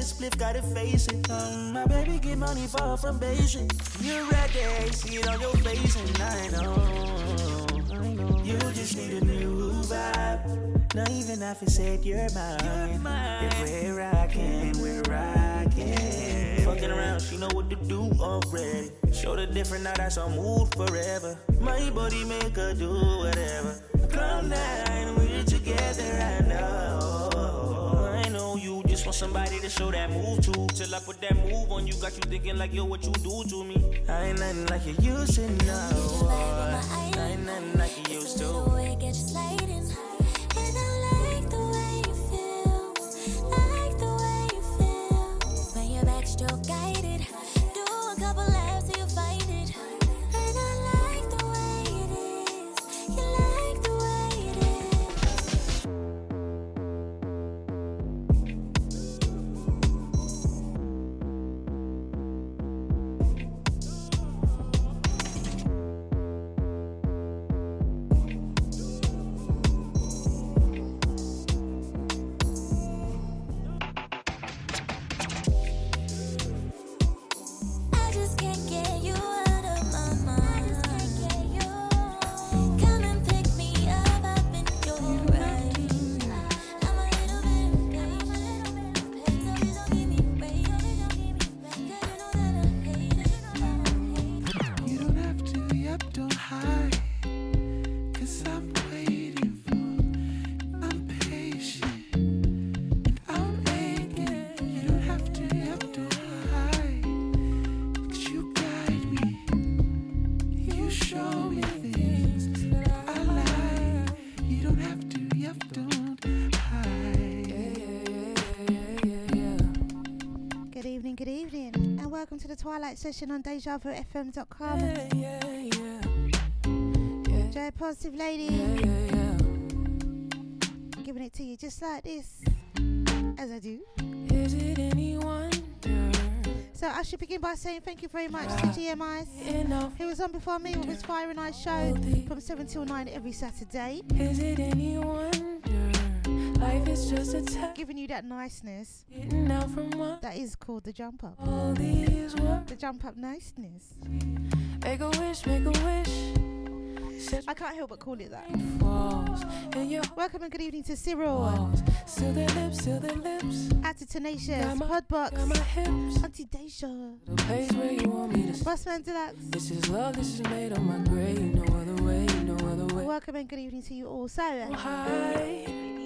a spliff, gotta face it. My baby get money far from Beijing. You're ready, see it on your face, and I know. I know. You just need a new vibe. Not even half it said you're mine. You're mine. If we're rocking, we're rocking. Fucking around, she know what to do already. Show the different, now that's our mood forever. My body make her do whatever. Come now. just want somebody to show that move to. Till I put that move on you, got you thinking like, yo, what you do to me? I ain't nothing like you used to know. I ain't nothing like you used to. Twilight Session on DejaVuFM.com. Yeah, yeah, yeah. Joy Positive Lady. Yeah, yeah, yeah. Giving it to you just like this. As I do. Is it any wonder? So I should begin by saying thank you very much to GMIs. Who was on before me with his Fire and Ice show from 7 till 9 every Saturday. Is it any wonder? Life is just a test. Giving you that niceness Getting from what that is called the jump up. all these. The jump up niceness. Make a wish, make a wish. I can't help but call it that. Welcome and good evening to Cyril. Seal their lips, seal their lips. To Tenacious, Got my- Got my Podbox. Auntie Deja, The place where you want me to. Bossman Deluxe. This is love, this is made on my grave. No other way, no other way. Welcome and good evening to you all. So, Hide.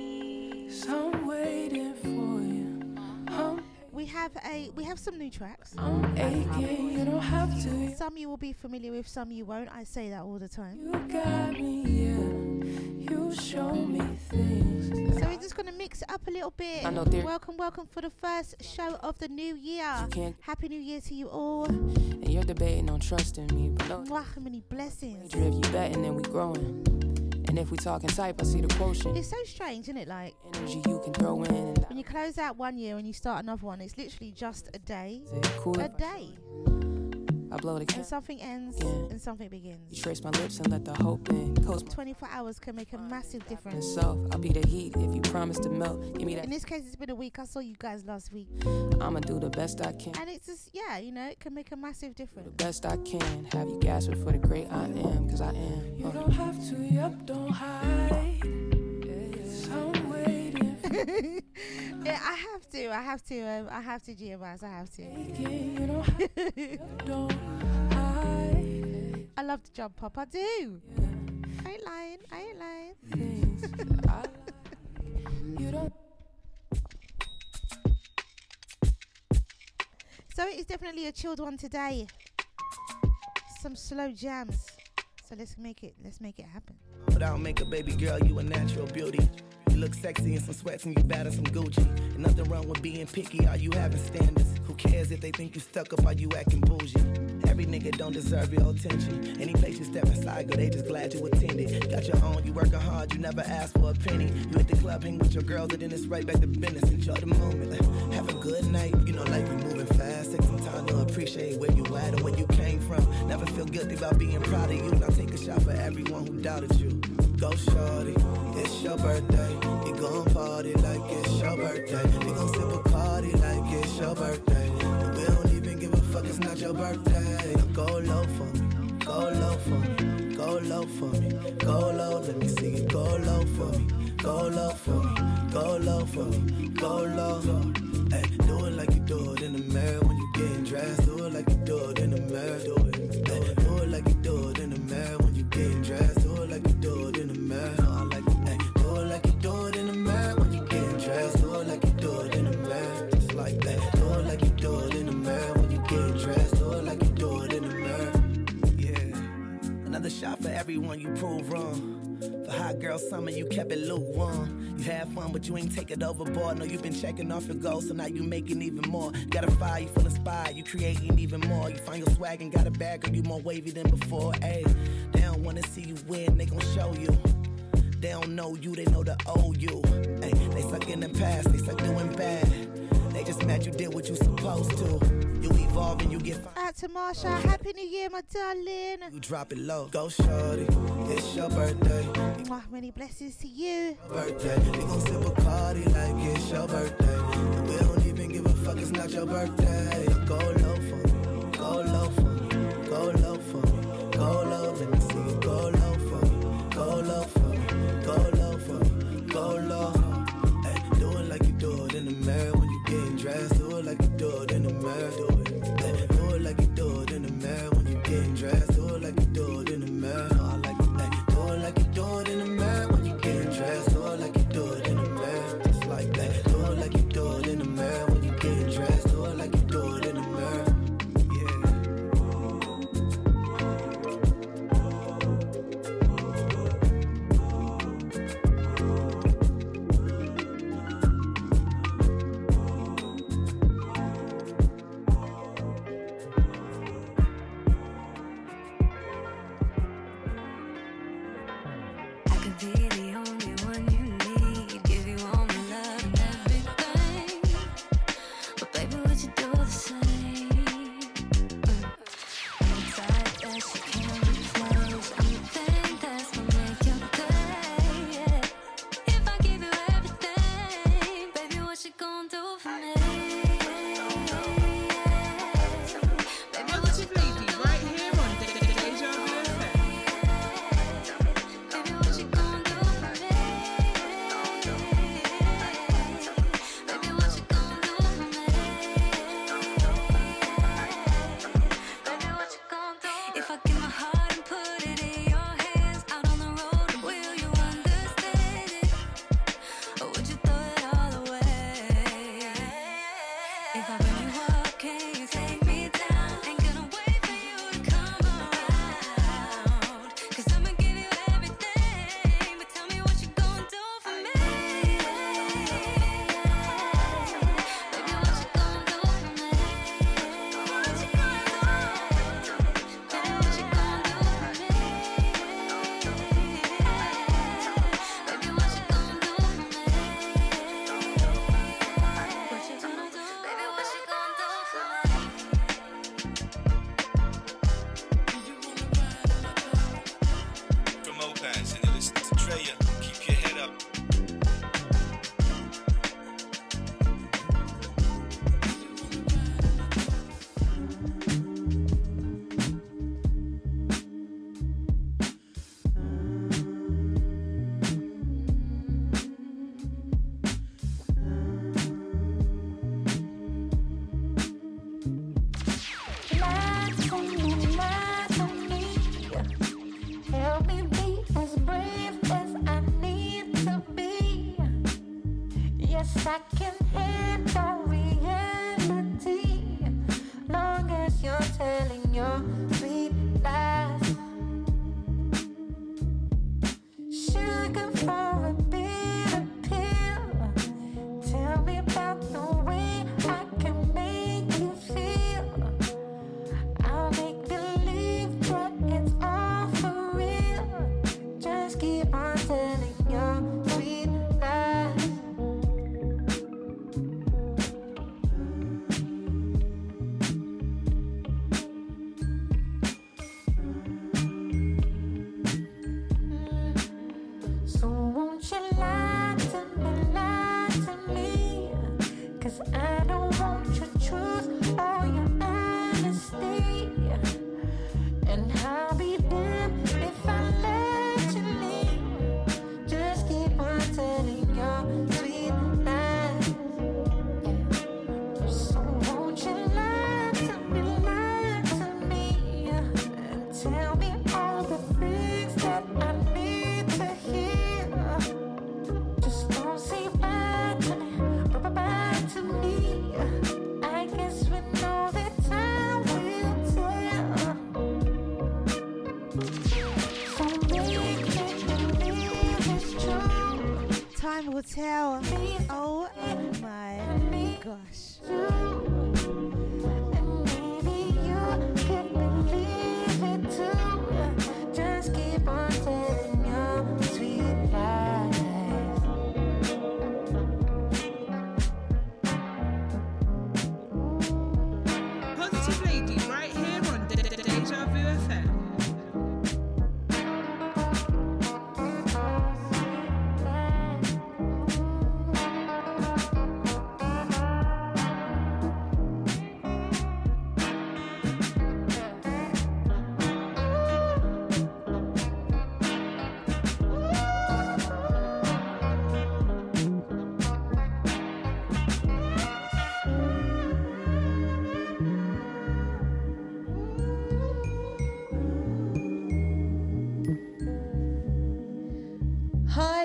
We have a we have some new tracks. I'm aching. You don't have to. Some you will be familiar with, some you won't. I say that all the time. You got me, yeah. You show me things. So we're just gonna mix it up a little bit. I know there- Welcome, welcome for the first show of the new year. Happy New Year to you all. and you're debating on trusting me, but no. Mwah, how many blessings. If you betting, then we growing. And if we talking type, I see the quotient. It's so strange, isn't it? Like Energy you can throw in when you close out one year and you start another one, it's literally just a day. Cool a day. I blow the And candle? something ends Yeah. and something begins. You trace my lips and let the hope in. Coast 24 hours can make a massive difference. myself. I'll be the heat if you promise to melt. Give me that. In this case, it's been a week. I saw you guys last week. I'ma do the best I can. And it's just, yeah, you know, it can make a massive difference. The difference. best I can. Have you gasping for the great I am, cause I am. You don't have to, yep, don't hide. So I'm waiting. yeah, I have to. I have to. Um, I have to, GMIs. I have to. I love to jump up. I do. I ain't lying. I ain't lying. So it is definitely a chilled one today. Some slow jams. So let's make it. Let's make it happen. Without makeup, baby girl, you a natural beauty. You look sexy in some sweats and you better some Gucci. And nothing wrong with being picky, are you having standards? Who cares if they think you stuck up, are you acting bougie? Every nigga don't deserve your attention. Any place you step inside, girl, they just glad you attended. Got your own, you working hard, you never ask for a penny. You at the club, hang with your girls, and then it's right back to business. Enjoy the moment. Have a good night, you know, life be moving fast. Take some time to appreciate where you at and where you came from. Never feel guilty about being proud of you. Now take a shot for everyone who doubted you. Go shorty, it's your birthday. We gon' party like it's your birthday. We gon' sip a party like it's your birthday. And we don't even give a fuck, it's not your birthday. Go low for me, go low for me, go low for me, go low. Let me see it, go low for me, go low for me, go low for me, go low. Hey, do it like shot for everyone you prove wrong. For hot girl summer, you kept it lukewarm. You had fun, but you ain't take it overboard. No, you've been checking off your goals, so now you making even more. Got a fire, you feel inspired, you creating even more. You find your swag and got a bag, girl, you more wavy than before. Ayy, they don't wanna see you win, they gon' show you. They don't know you, they know the old you. Ayy, they suck in the past, they suck doing bad. They just mad you did what you supposed to. Evolve and you get fine. Out to Marsha. Happy New Year, my darling. You drop it low. Go shorty, it's your birthday. Mwah, many blessings to you. birthday. We gon' sip a party like it's your birthday. We don't even give a fuck, it's not your birthday. Go low for me, go low for me, go low for me, go low. Let me see you go low for me, go low for me,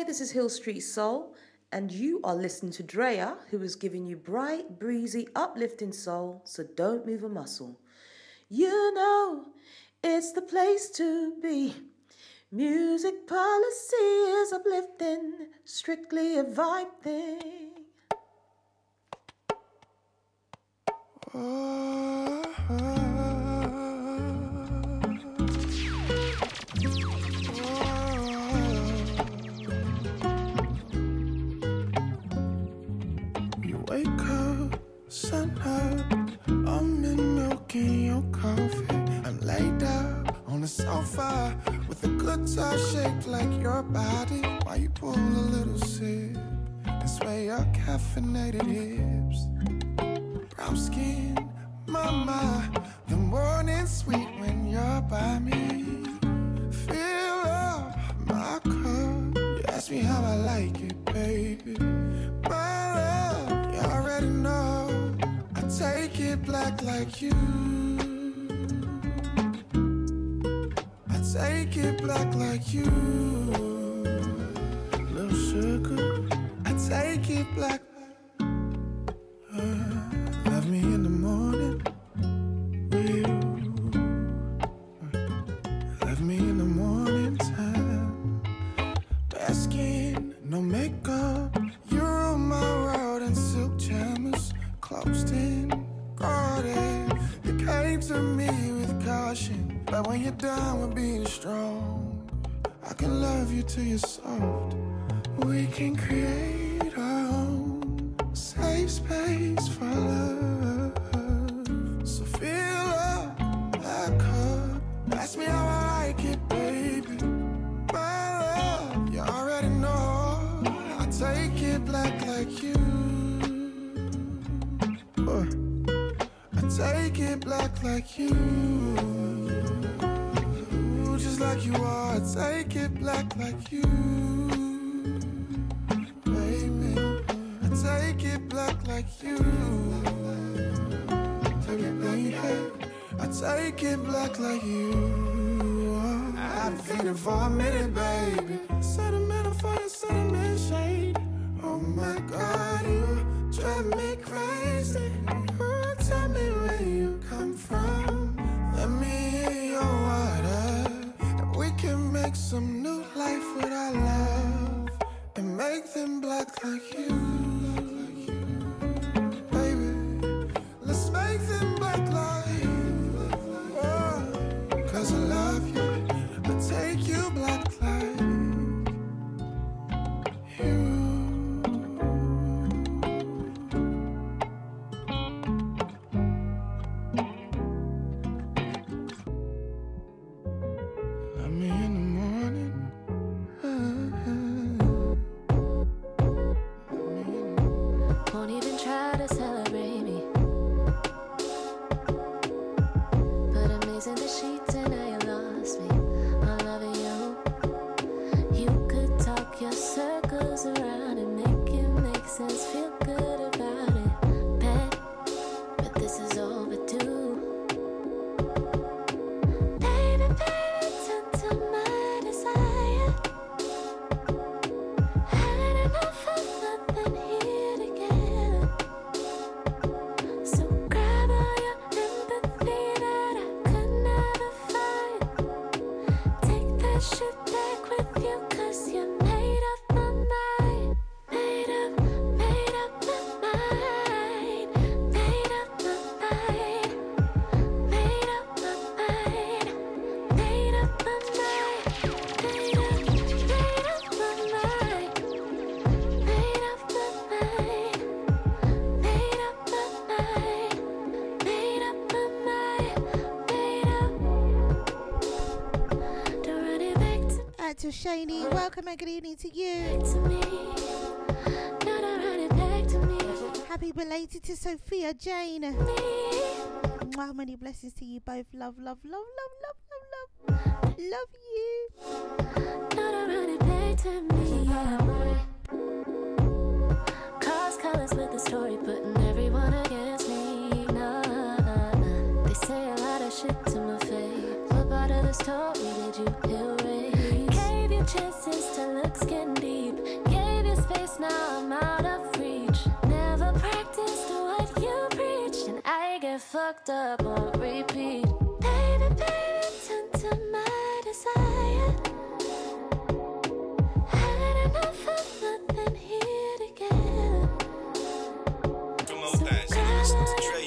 this is Hill Street Soul, and you are listening to Drea, who is giving you bright, breezy, uplifting soul, so don't move a muscle. You know, it's the place to be. Music policy is uplifting, strictly a vibe thing. You up, sun up, I'm in milk in your coffee. I'm laid up on the sofa with a guitar shaped like your body. Why you pull a little sip and sway your caffeinated hips? Brown skin, mama, the morning's sweet when you're by me. Fill up my cup. You ask me how I like it, baby. Take it black like you. I take it black like you. Little sugar, I take it black. Uh, love me in the but when you're done with being strong, I can love you till you're soft. We can create our own safe space for love. So fill up that cup. Ask me how I like it, baby. My love, you already know. I take it black like you. Uh, I take it black like you. Like you are, take it black like you. Baby, I take it black like you. Take it, baby, I take it black like you. I've been feeling for a minute, baby. Sentimental for your sentiment shade. Oh my god, you drive me crazy. Oh, tell me where you come from. Let me hear your can make some new life with our love. And make them black like you. Baby, let's make them black like you. Oh, Cause I love you. Janie. Welcome and good evening to you. Happy belated to Sophia Jane. Wow, many blessings to you both. Love, love, love, love, love, love, love. Love you. Cause colors with the story, putting everyone against me. Nah. They say a lot of shit to my face. What part of the story did you hear? chances to look skin deep. Gave you space, now I'm out of reach. Never practiced what you preach, and I get fucked up on repeat. Baby, baby, turn to my desire. Had enough of nothing here together. Promote so that.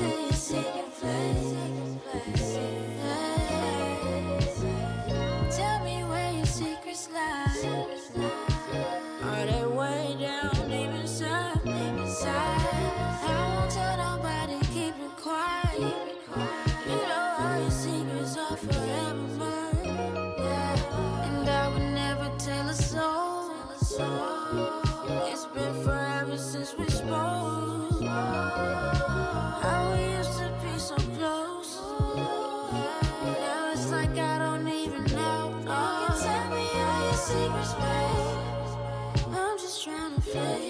places, secret places, secret place. I'm just trying to find.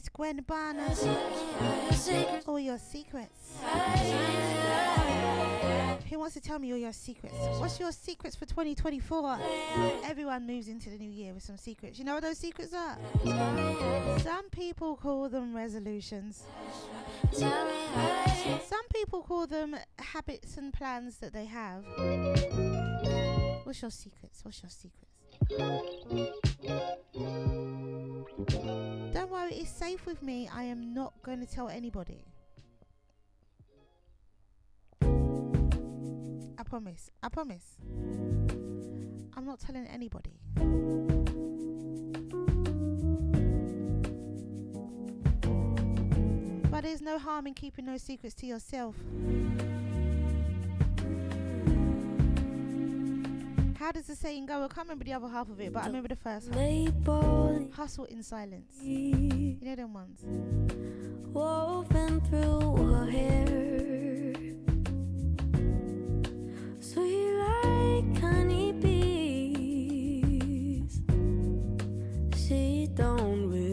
is Gwen Barner. All your secrets. Who wants to tell me all your secrets? What's your secrets for 2024? Everyone moves into the new year with some secrets. You know what those secrets are? Some people call them resolutions. Some people call them habits and plans that they have. What's your secrets? What's your secrets? Don't worry, it's safe with me. I am not going to tell anybody. I promise. I promise. I'm not telling anybody. But there's no harm in keeping those secrets to yourself. How does the saying go? I can't remember the other half of it, but I remember the first half. Hustle in silence. You know them ones. woven through her hair. Sweet like honey bees. She don't really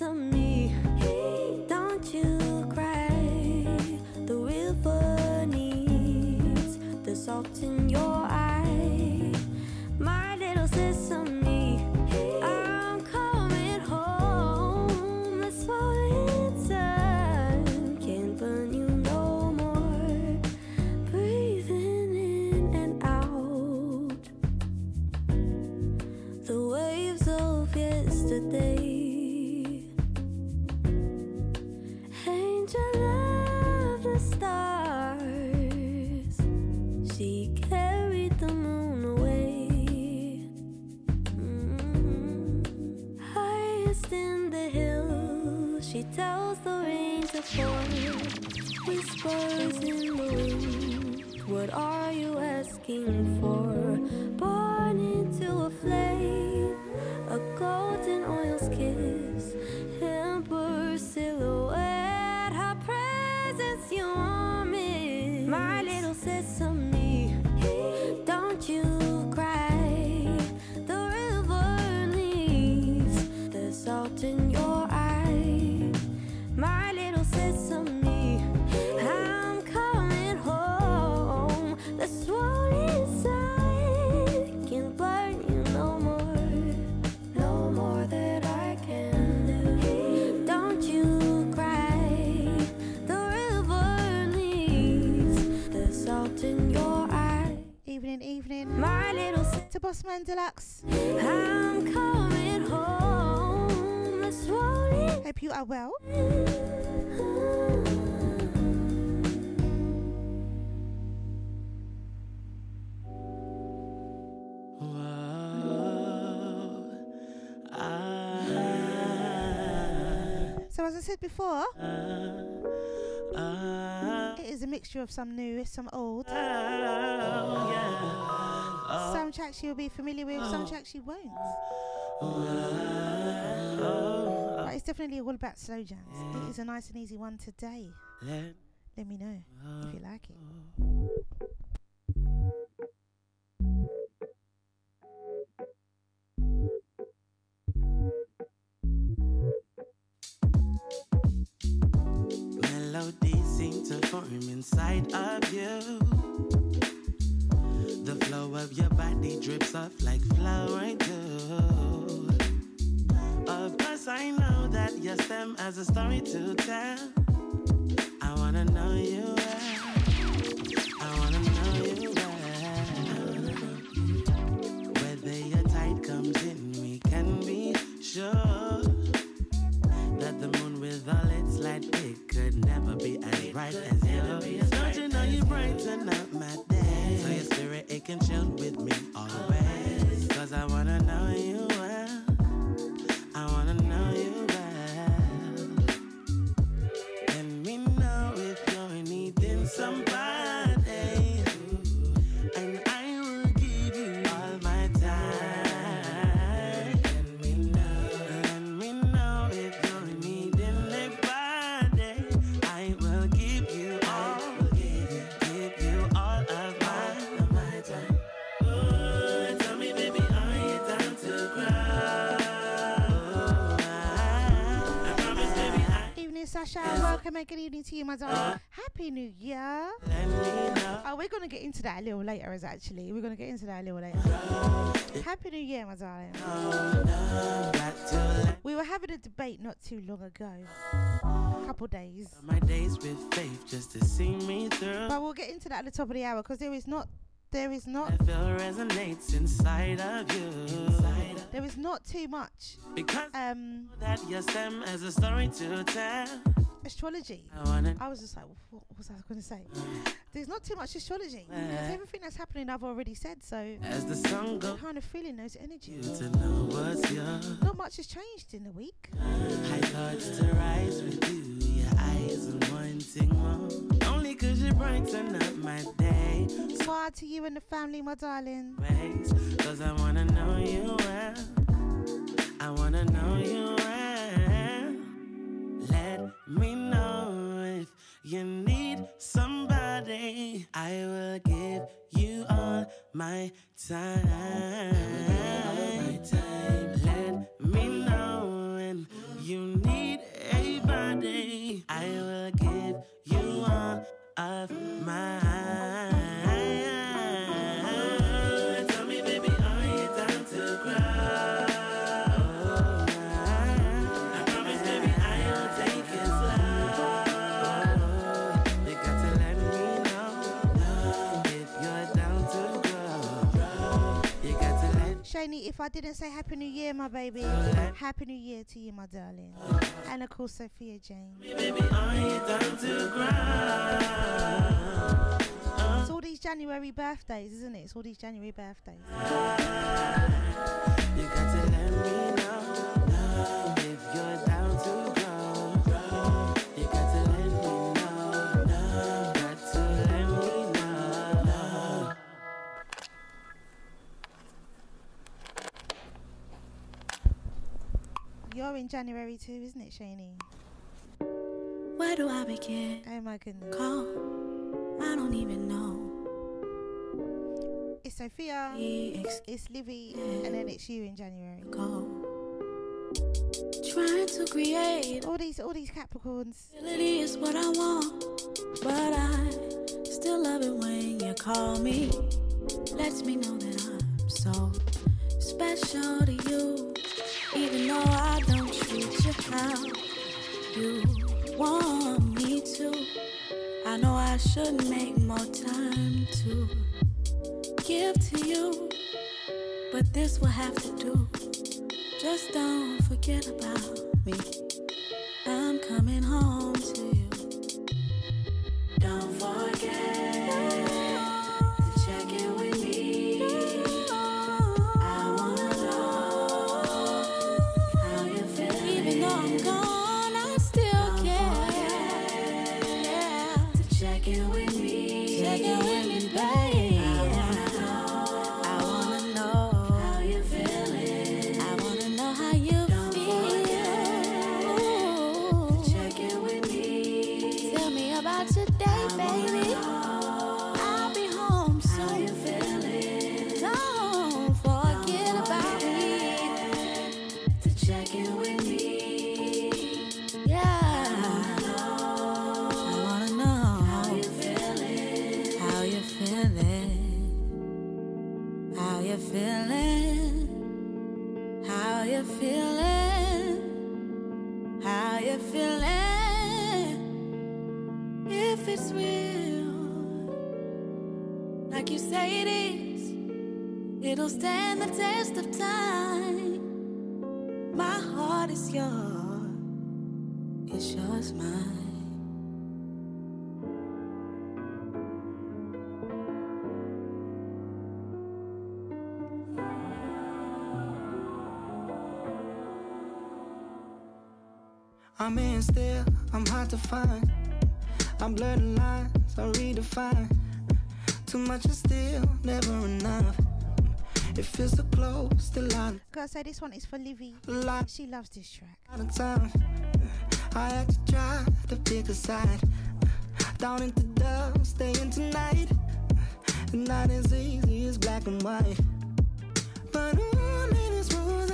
little Deluxe. I'm coming home. Swollen Hope you are well. So, as I said before, it is a mixture of some new, some old. Oh, Oh. Some tracks you'll be familiar with, some oh. tracks you won't. But it's definitely all about slow jams. It is a nice and easy one today. Let me know if you oh. like it. Melodies seem to form inside of you. Of your body drips off like flower dew. Of course, I know that your stem has a story to tell. I wanna know you well. I wanna know you well. Whether your tide comes in, we can be sure that the moon with all its light it could never be as bright as you. Don't you know you brighten up my? So your spirit it can chill with me always. Cause I wanna know you well. I wanna know you well. Let me know if you're needing somebody. Welcome and good evening to you, my darling. Happy New Year. Oh, we're gonna get into that a little later, as actually. We're gonna get into that a little later. Happy New Year, my darling. We were having a debate not too long ago. A couple days. My days with faith just to see me through. But we'll get into that at the top of the hour because there is not there is not resonates inside of you. there is not too much Because um that your stem as a story to tell. Astrology. Oh, I I was just like, what was I going to say? There's not too much astrology because everything that's happening I've already said. So as the sun goes kind of feeling those energies. to know what's yours. Not much has changed in the week. High thoughts to rise with you, your eyes and wanting more. Only cause you brighten up my day. Far to you and the family, my darling. Cause I wanna know you well. I wanna know you well. Let me know if you need somebody. I will give you all my time. Let me know when you need a. I will give you all of mine. Didn't say Happy New Year, my baby, Happy New Year to you, my darling. And of course, Sophia Jane. It's all these January birthdays, isn't it? It's all these January birthdays. In January too, isn't it, Shani? Where do I begin? Oh my goodness. Call. I don't even know. It's Sophia, The it's Livy, and then it's you in January. go. Trying to create All these, all these Capricorns. ability is what I want, but I still love it when you call me. Lets me know that I'm so special to you, even though I don't treat you how you want me to. I know I should make more time to give to you, but this will have to do. Just don't forget about me. I'm coming home to you. Don't forget feeling? How you feeling? How you feeling? If it's real, like you say it is, it'll stand the test of time. My heart is yours, it's yours, mine. I'm in still, I'm hard to find. I'm blurring lines, I redefine. Too much is still never enough. It feels so close, still out Gotta say, this one is for Livy. Lot She loves this track. of time. I had to try to pick a side. Down into dust, staying tonight. Not as easy as black and white. But all in this rules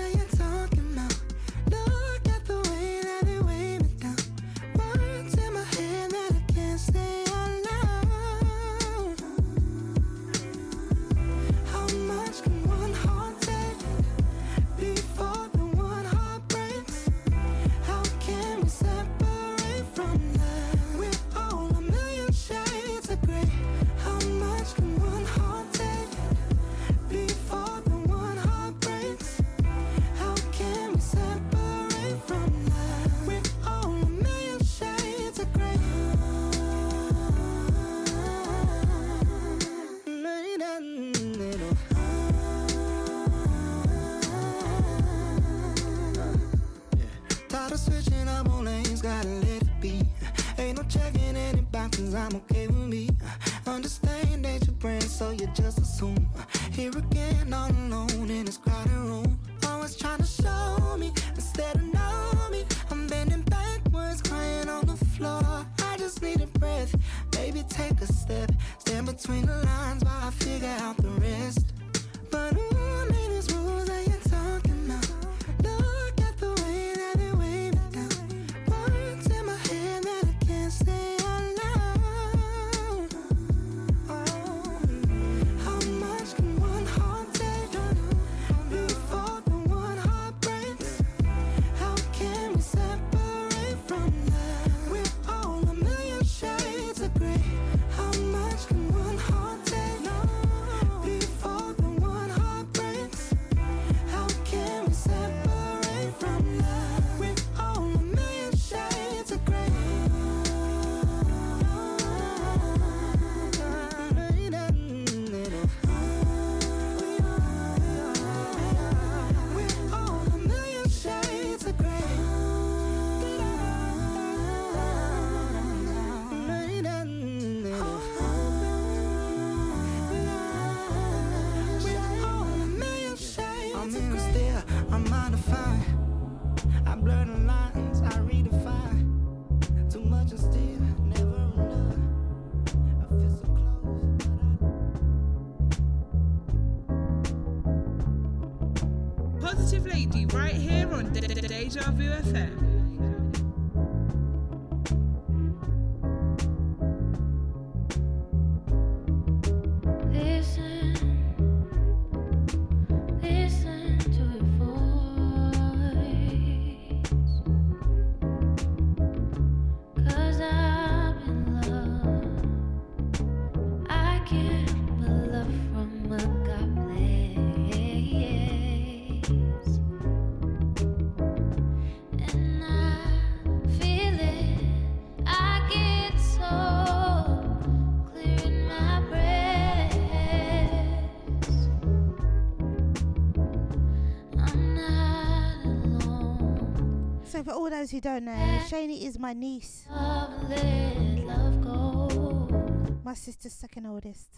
actually don't know. Shani is my niece. My sister's second oldest.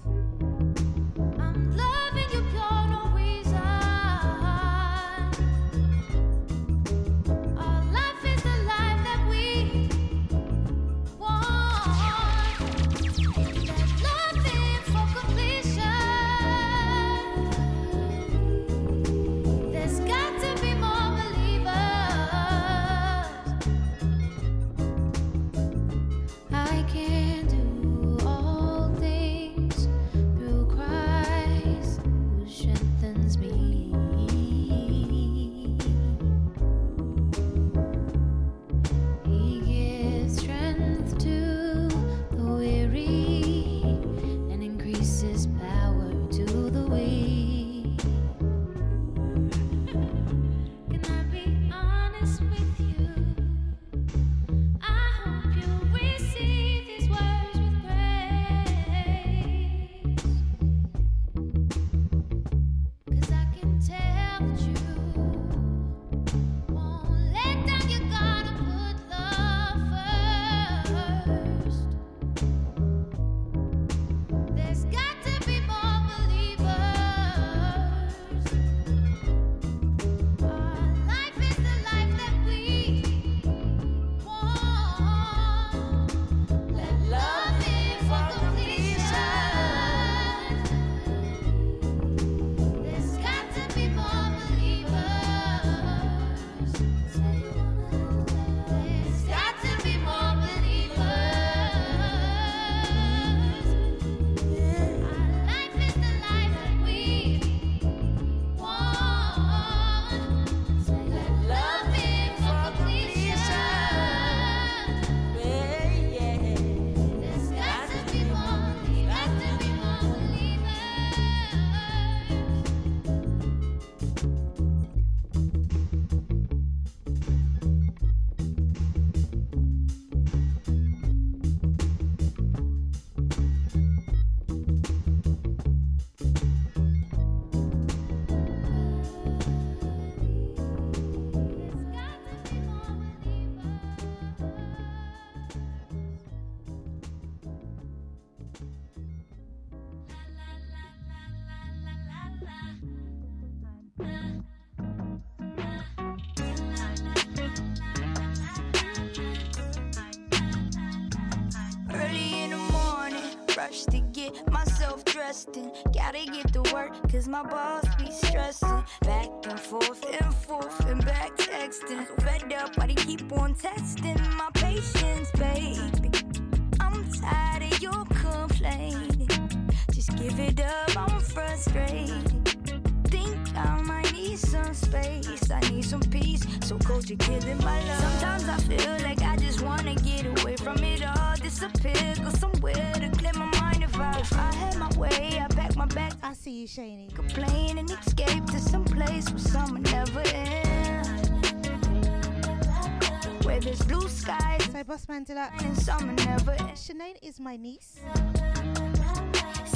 My boss be stressing. Back and forth and forth and back texting. Fed up, why they keep on testing my patience, baby? I'm tired of your complaining. Just give it up, I'm frustrated. Think I might need some space. I need some peace. So cold, you're killing my love. Sometimes I feel like I just wanna get away from it all. Disappear, go somewhere to clear my mind. If I, if I had my way, I my bag. I see you, Shani. Complain and escape to some place where summer never ends. Where there's blue skies So, Bossman Deluxe. and summer never ends. Sinead is my niece,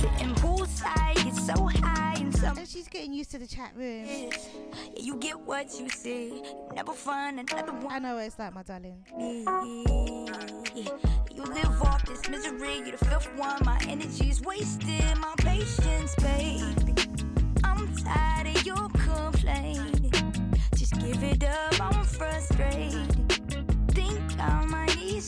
Sitting poolside, get so high and summer. and she's getting used to the chat room. Yeah, you get what you see. Never find another one. I know what it's like, my darling. me. You live off this misery, you're the fifth one. My energy's wasted, my patience, baby. I'm tired of your complaining. Just give it up, I'm frustrated.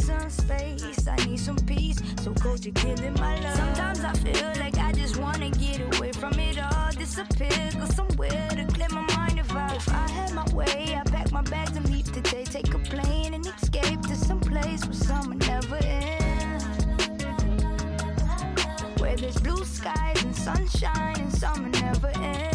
Some space, I need some peace. So cold, you're killing my love. Sometimes I feel like I just wanna get away from it all, disappear, go somewhere to clear my mind. If I, if I had my way, I pack my bags and leave today. Take a plane and escape to some place where summer never ends. Where there's blue skies and sunshine and summer never ends.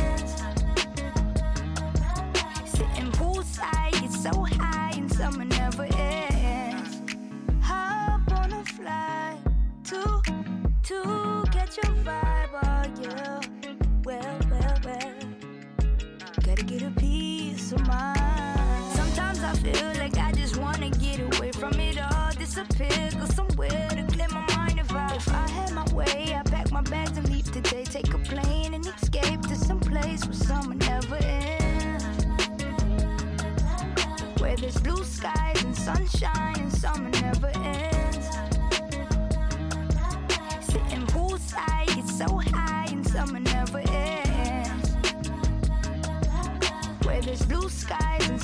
To catch your vibe, oh yeah. Well, well, well. Gotta get a piece of mind. Sometimes I feel like I just wanna get away from it all, disappear, go somewhere to clear my mind. If I, if I had my way, I pack my bags and leave today. Take a plane and escape to some place where summer never ends. Where there's blue skies and sunshine and summer never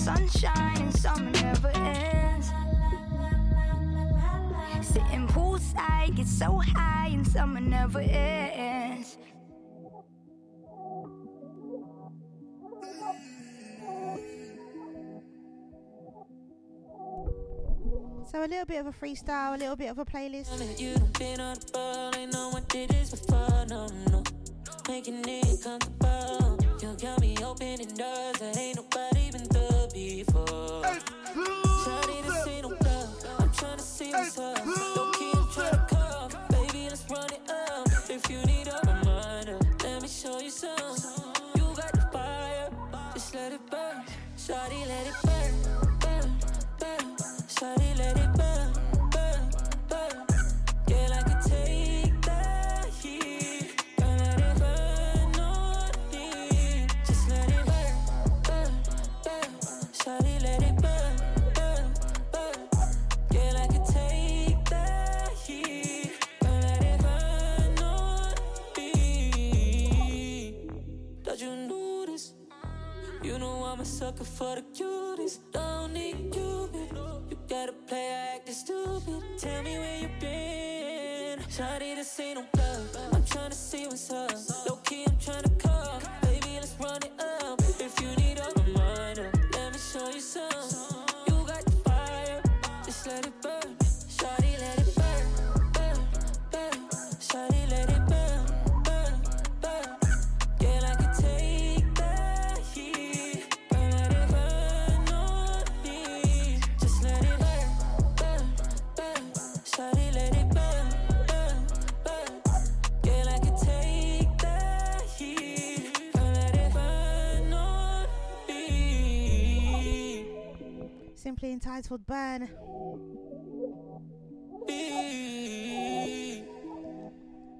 sunshine and summer never ends. Sitting poolside, get so high and summer never ends. So, a little bit of a freestyle, a little bit of a playlist. You done been on the ball, ain't no one did this before, no, no. Making it comfortable. You got me opening doors that ain't nobody been through before. Shawty, this ain't no bluff. I'm tryna see what's up. Low key, I'm tryna call. Baby, let's run it up. If you need a reminder, let me show you some. You got the fire, just let it burn. Shawty, let it burn, burn, burn. Shawty, let it sucker for the cutest. Don't need Cupid. You gotta play acting stupid. Tell me where you've been. Shawty, this ain't no bluff. I'm tryna see what's up. Low key, I'm tryna call. Baby, let's run it up. If you need a reminder, let me show you some. Simply entitled Burn.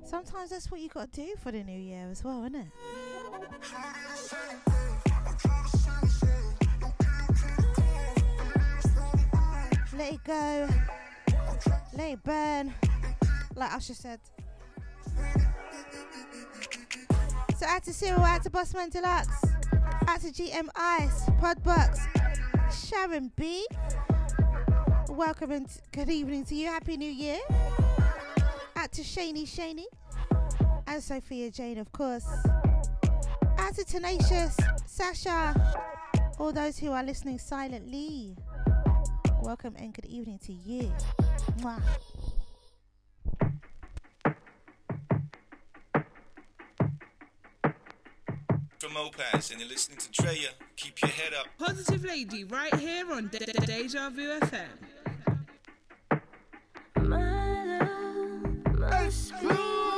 Sometimes that's what you gotta do for the new year as well, isn't it? Let it go. Let it burn. Like Usher said. So out to Cyril, out to Bossman Deluxe, out to GM Ice, Podbox, Sharon B welcome and good evening to you. Happy New Year. Out to Shani Shani and Sophia Jane, of course. Out to Tenacious, Sasha, all those who are listening silently. Welcome and good evening to you. Mwah. From Opaz, and you're listening to Drea. Keep your head up. Positive Lady, right here on De- De- Deja Vu FM. must.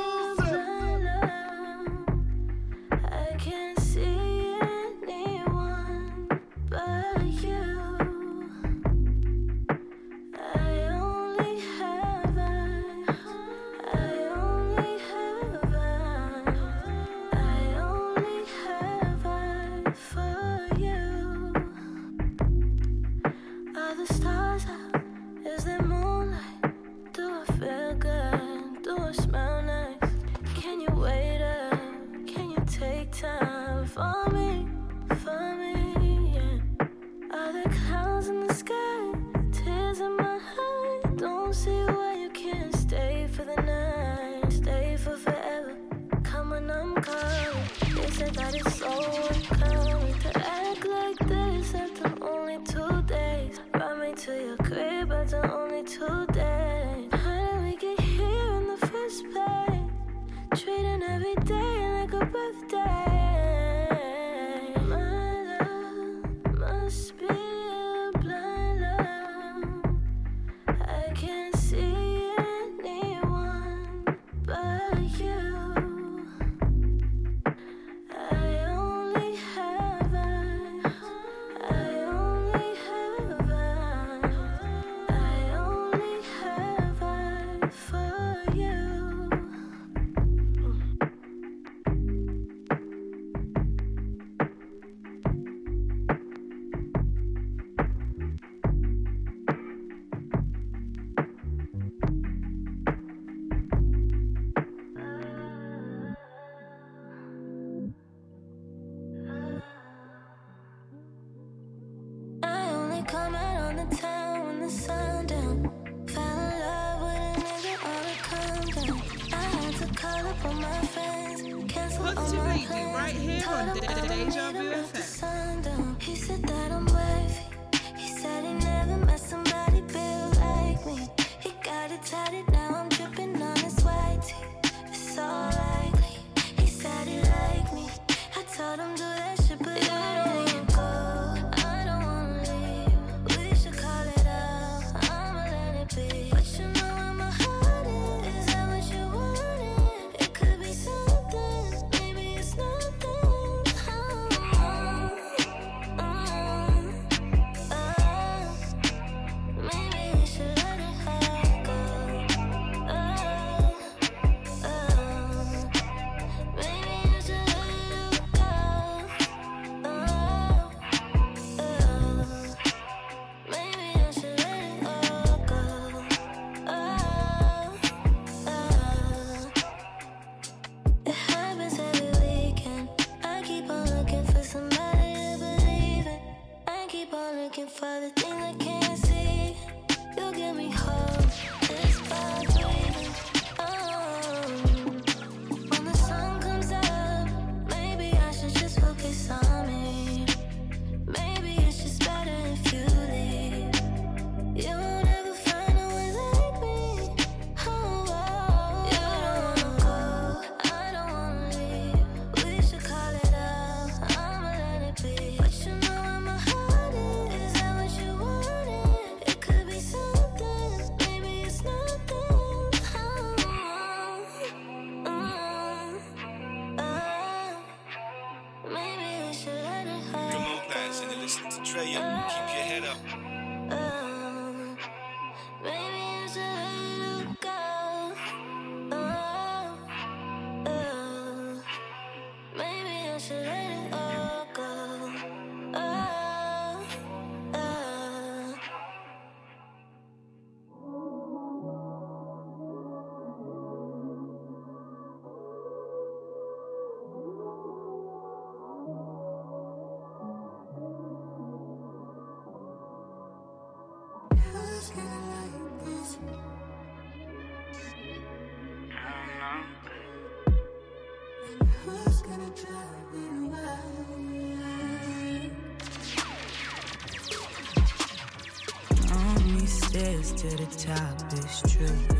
the top is true.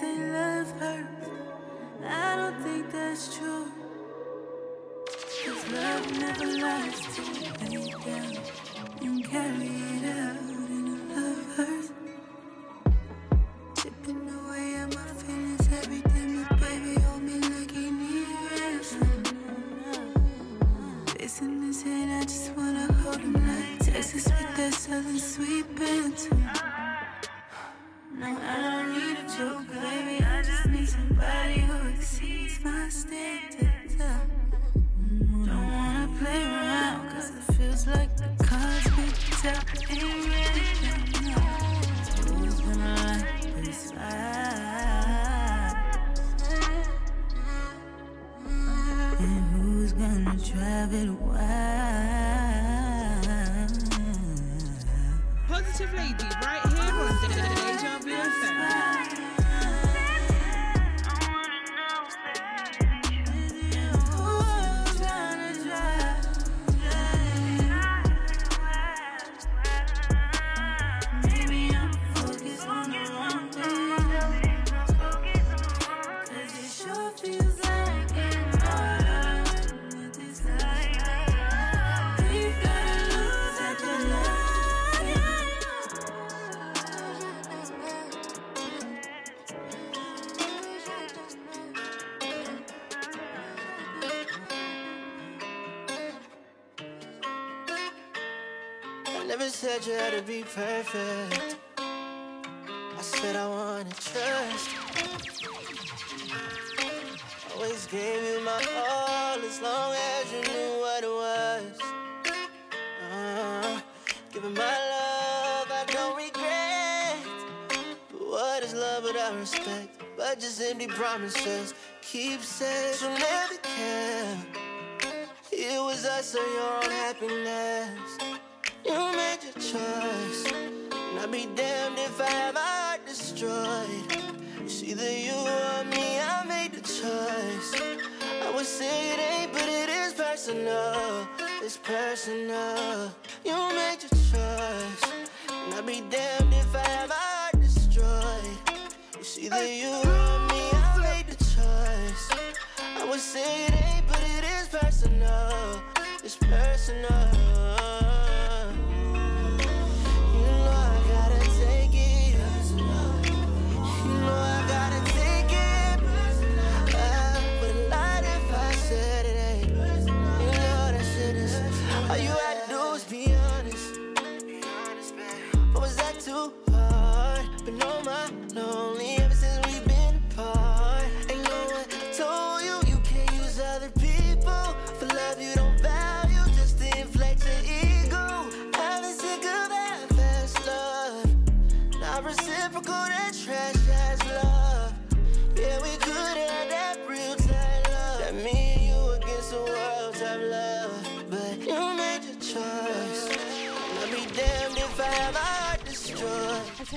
say love hurts. I don't think that's true. Cause love never lasts. Lay down, you carry perfect. I said I wanna trust. Always gave you my all as long as you knew what it was. Uh, giving my love, I don't regret. But what is love without respect? But just empty promises. Keep saying you'll never care. It was us or your own happiness. Either you or me, I made the choice. I would say it ain't, but it is personal. It's personal. You made your choice. And I'd be damned if I have my heart destroyed. It's either you or me, I made the choice. I would say it ain't, but it is personal. It's personal.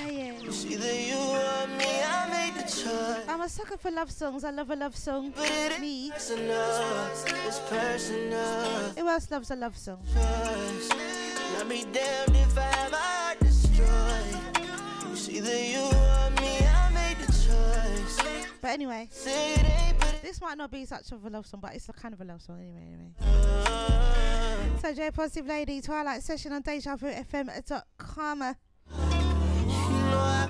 It's either you or me, I made the choice. I'm a sucker for love songs. I love a love song. But it me. Personal. It's personal. Who else loves a love song? If I have heart destroyed. It's either you or me, I made the choice. But anyway, this might not be such of a love song, but it's a kind of a love song anyway. anyway. Uh, so, J Positive Lady, Twilight Session on DejaVuFM.com.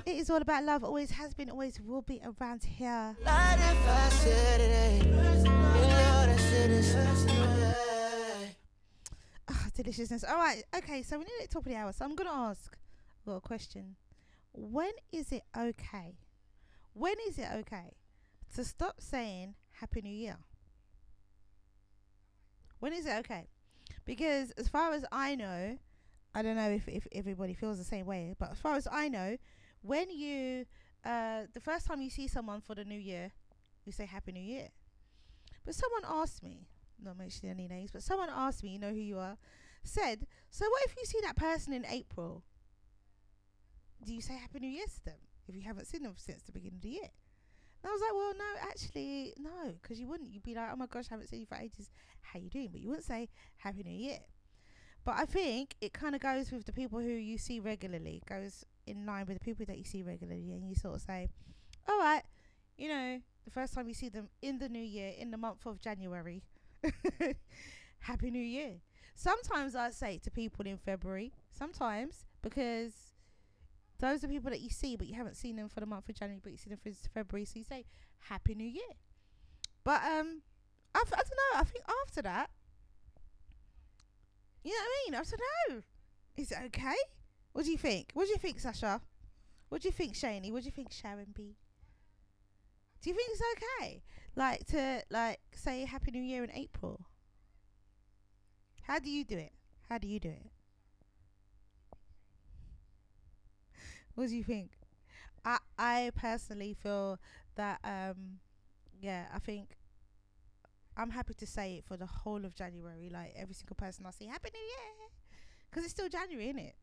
It is all about love, always has been, always will be around here. lied if I said it ain't. You know that shit is way. Ah, deliciousness. All right, okay, so nearly at the top of the hour, so I'm going to ask well, a question. When is it okay? When is it okay to stop saying Happy New Year? When is it okay? Because as far as I know, I don't know if, if everybody feels the same way, but as far as I know, when you, uh, the first time you see someone for the new year, you say Happy New Year. But someone asked me, not mentioning any names, but someone asked me, you know who you are, said, so what if you see that person in April? Do you say Happy New Year to them if you haven't seen them since the beginning of the year? And I was like, well, no, actually, no, because you wouldn't. You'd be like, oh my gosh, I haven't seen you for ages. How you doing? But you wouldn't say Happy New Year. But I think it kind of goes with the people who you see regularly. Goes in line with the people that you see regularly, and you sort of say, all right, you know, the first time you see them in the new year, in the month of January, Happy New Year. Sometimes I say to people in February, sometimes because those are people that you see, but you haven't seen them for the month of January, but you see them for February, so you say Happy New Year. But um, I, f- I don't know. I think after that, you know what I mean? I don't know. Is it okay? What do you think? What do you think, Sasha? What do you think, Shani? What do you think, Sharon B? Do you think it's okay, like to like say Happy New Year in April? How do you do it? How do you do it? What do you think? I I personally feel that um yeah I think I'm happy to say it for the whole of January. Like every single person I see, Happy New Year, because it's still January, isn't it?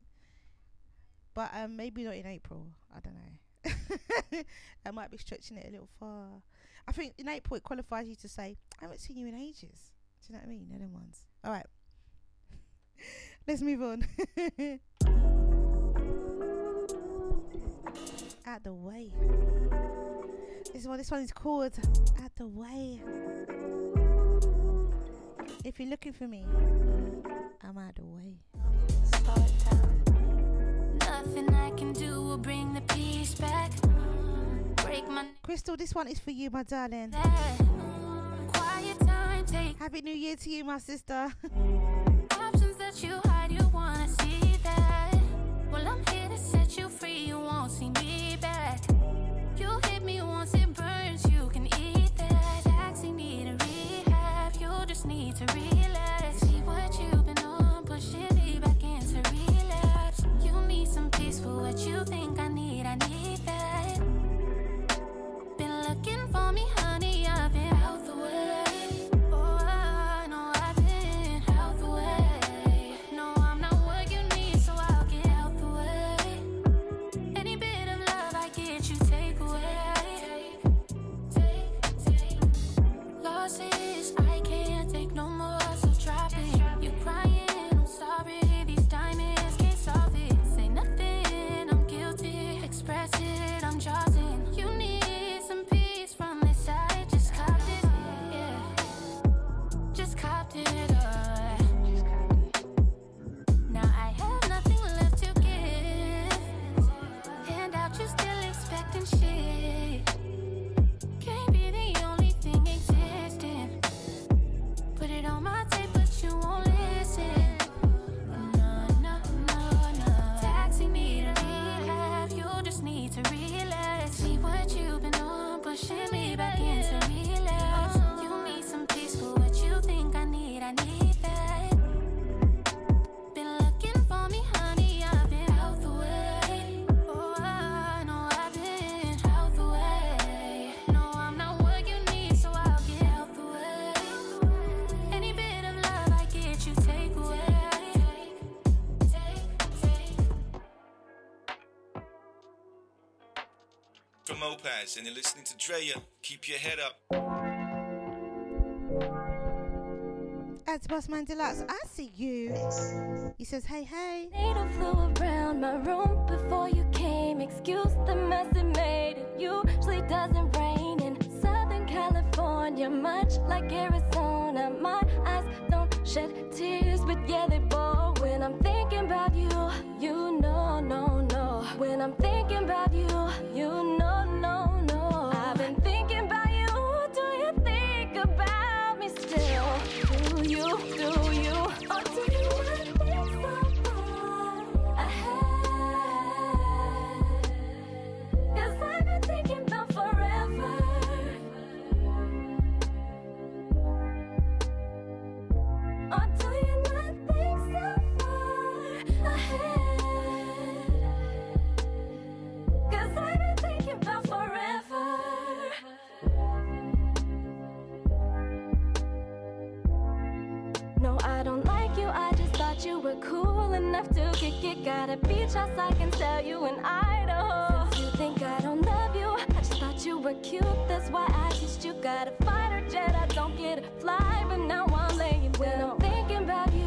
But um maybe not in April. I don't know. I might be stretching it a little far. I think in April it qualifies you to say I haven't seen you in ages. Do you know what I mean? No them ones. All right. Let's move on. At the way. This one, this one is called At the Way. If you're looking for me, I'm out of the way. Nothing I can do will bring the peace back. Break my Crystal, this one is for you, my darling. Quiet time, take Happy New Year to you, my sister. options that you hide. You wanna see that? Well, I'm here to set you free. You won't see me back. From Opaz, and you're listening to Drea. Keep your head up. Ads Bossman Deluxe, I see you. He says, hey, hey. Needle flew around my room before you came. Excuse the mess it made. It usually doesn't rain in Southern California, much like Arizona. My eyes don't shed tears, but yeah, they pour when I'm thinking about you. You know, no, no. When I'm thinking about you, were cool enough to kick it. Got a beach house I can sell you in Idaho. Since you think I don't love you, I just thought you were cute. That's why I kissed you. Got a fighter jet. I don't get to fly, but now I'm laying when I'm thinking about you.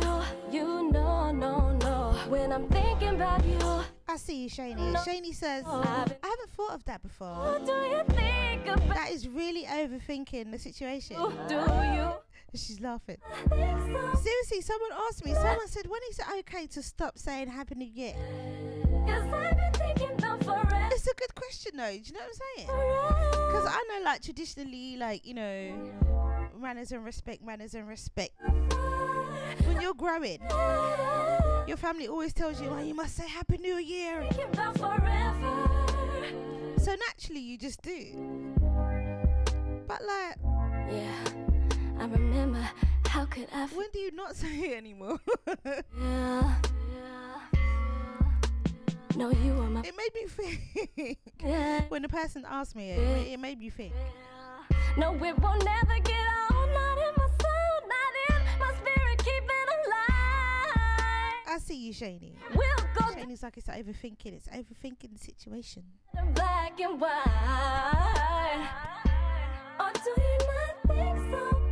You know, no, no. When I'm thinking about you. I see you, Shani. Shani says, I haven't thought of that before. What do you think about That is really overthinking the situation. do you? She's laughing. Seriously, someone asked me, someone said, when is it okay to stop saying Happy New Year? Cause I've been thinking about forever. It's a good question, though. Do you know what I'm saying? Because I know, like, traditionally, like, you know, manners and respect, manners and respect. When you're growing, your family always tells you, oh, you must say Happy New Year. So naturally, you just do. But, like, Yeah, I remember. How could I? F- when do you not say it anymore? yeah. yeah No, you are my. it made me think. Yeah. when the person asked me it, it made me think. No, it won't never get old. Not in my soul, not in my spirit. Keep it alive. I see you, Shani. We'll go Shani's like, it's overthinking. It's overthinking the situation. black and white. Or do you not think so?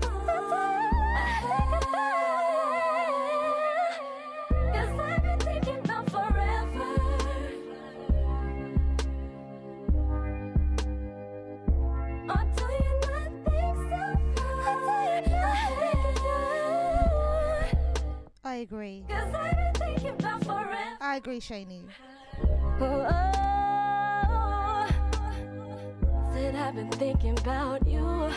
I agree. Cause I've been thinking about forever. I agree, Shani. Oh, said I've been thinking about you,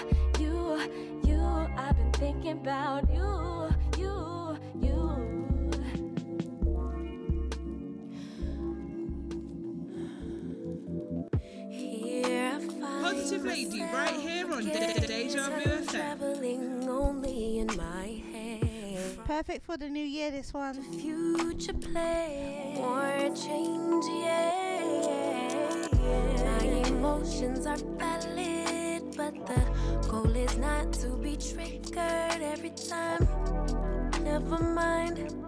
thinking about you, you, you. Here I find Positive Lady, right here on De- De- Deja Vu FM. traveling only in my head. Perfect for the new year, this one. Future play or change, yeah. My emotions are valid, but the goal is not to be triggered every time. Never mind,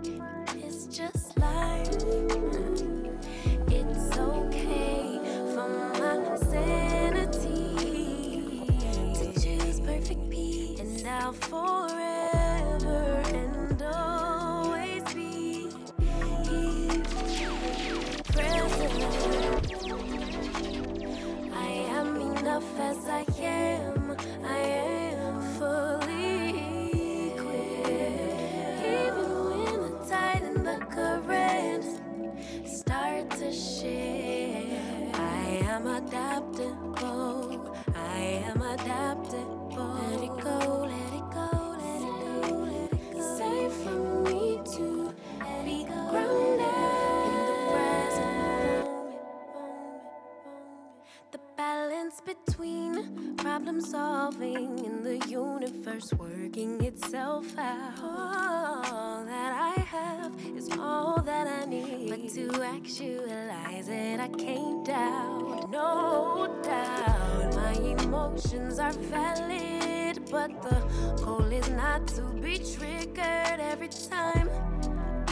it, I can't doubt, no doubt. My emotions are valid, but the goal is not to be triggered every time.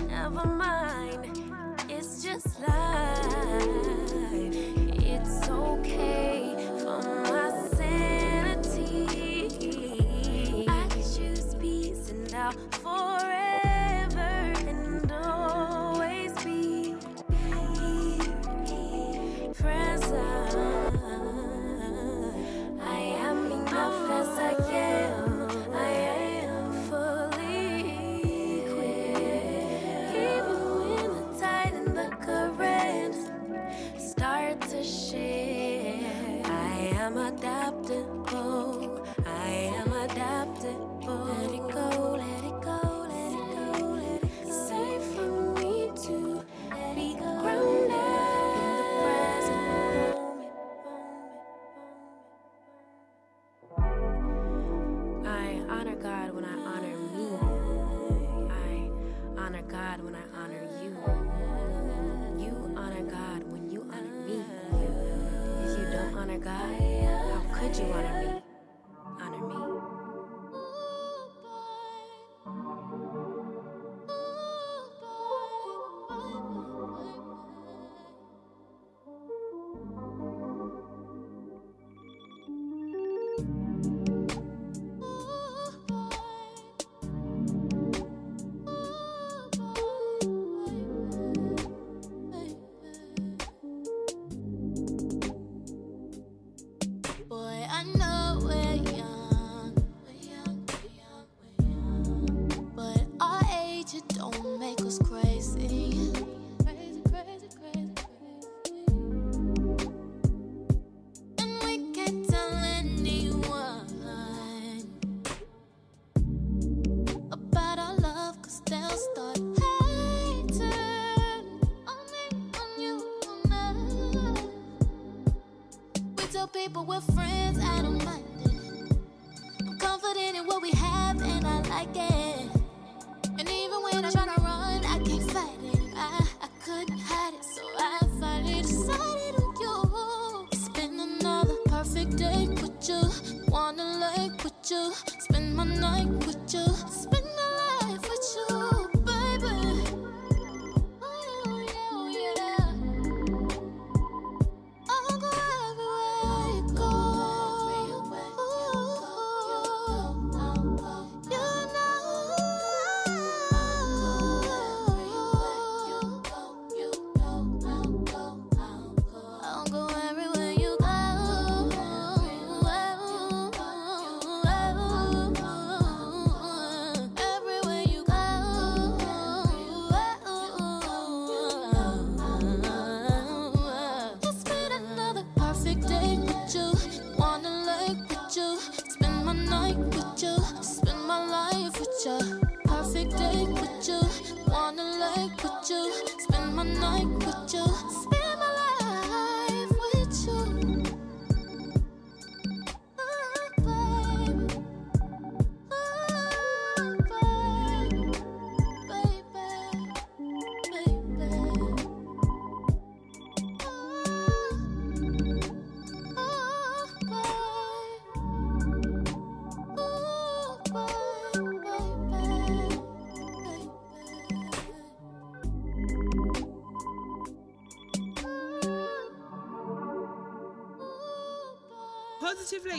Never mind, it's just life. It's okay for my sanity. I choose peace and I'll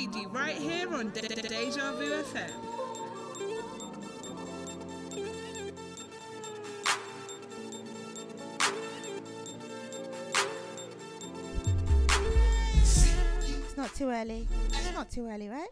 Luigi right here on De- De- Deja Vu FM. It's not too early. It's not too early, right?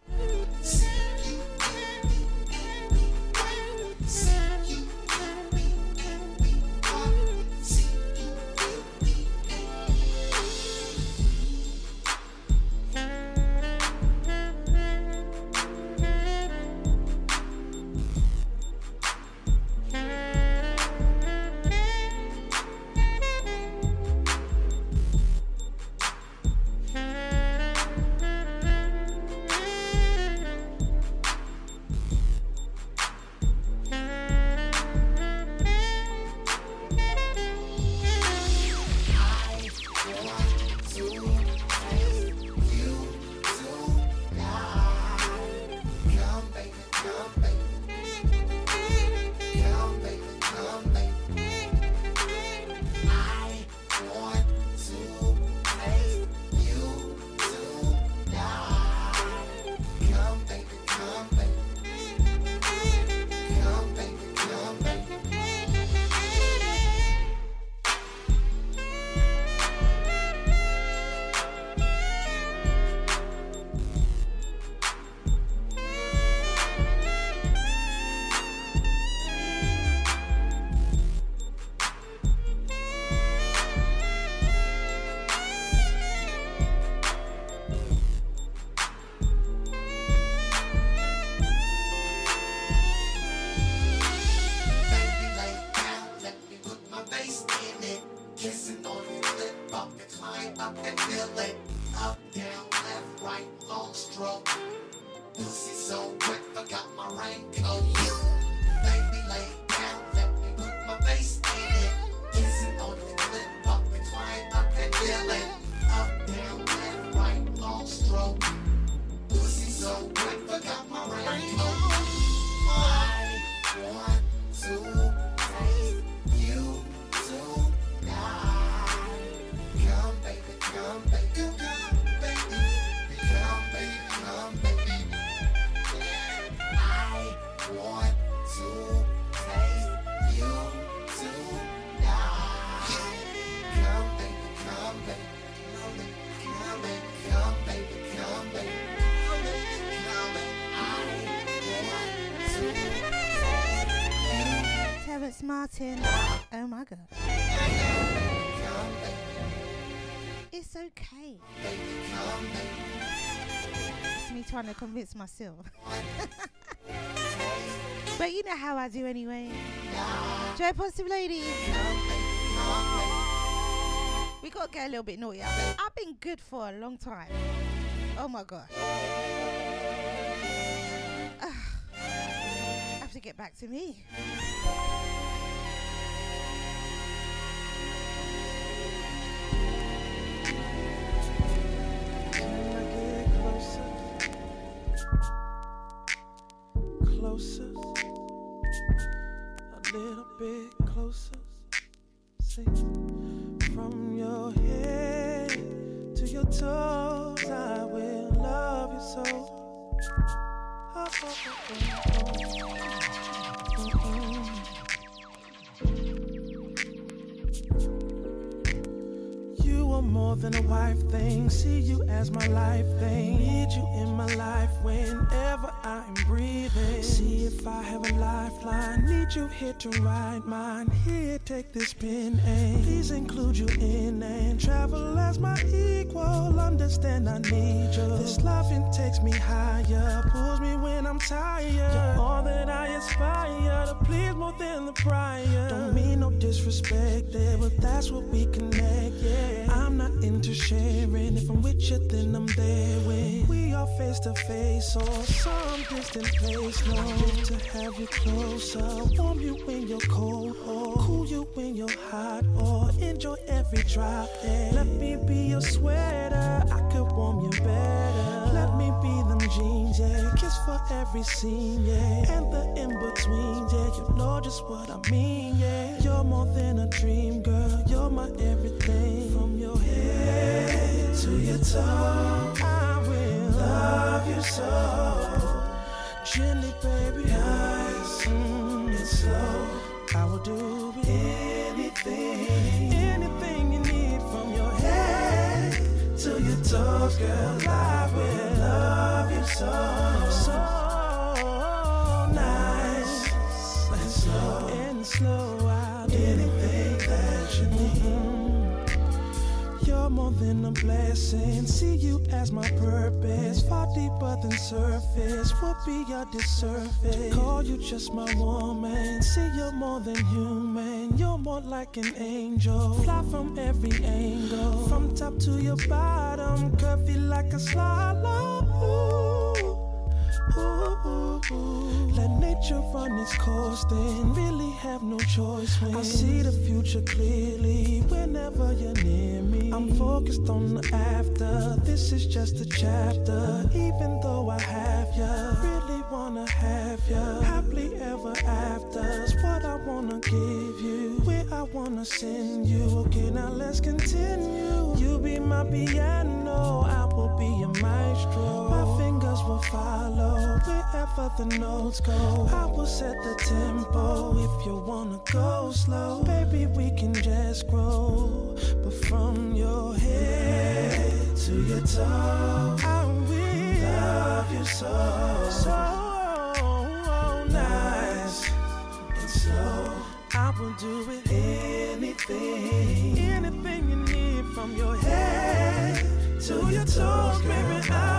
Martin. Oh my god. It's okay. It's me trying to convince myself. but you know how I do anyway. Joy Positive Ladies. We gotta get a little bit naughty. I've been good for a long time. Oh my gosh. I have to get back to me. See you as my life thing. Need you in my life whenever I'm breathing. See if I have a lifeline. Need you here to ride mine. Here, take this pen and please include you in and travel as my equal. Understand I need you. This loving takes me higher, pulls me when I'm tired. You're all that I aspire to please more than the prior. Don't mean no disrespect there, but that's what we connect. Yeah, I'm not into sharing. If I'm with you, then I'm there when we are face to face or some distant place. No, to have you closer, warm you when you're cold, or cool you when you're hot, or enjoy every drop. Yeah. Let me be your sweater, I could warm you better. Be them jeans, yeah. Kiss for every scene, yeah. And the in between, yeah. You know just what I mean, yeah. You're more than a dream, girl. You're my everything. From your head to your toe, I will love you so. Gently, baby, nice mm, and slow. I will do anything, anything you need from your head to your toes, girl. I will so, nice and slow anything that you need. You're more than a blessing. See you as my purpose. Far deeper than surface. Would be a disservice. Call you just my woman. See you're more than human. You're more like an angel. Fly from every angle. From top to your bottom. Curvy like a slalom. Nature run its course, then really have no choice. When I see the future clearly whenever you're near me. I'm focused on the after. This is just a chapter. Even though I have ya, really wanna have ya. Happily ever after's what I wanna give you. Where I wanna send you. Okay, now let's continue. You be my piano, I will be your maestro. My will follow wherever the notes go. I will set the tempo if you wanna go slow. Baby, we can just grow. But from your head to your toe, I will love you so. So nice and slow. I will do it anything, anything you need from your head to your toes, baby. I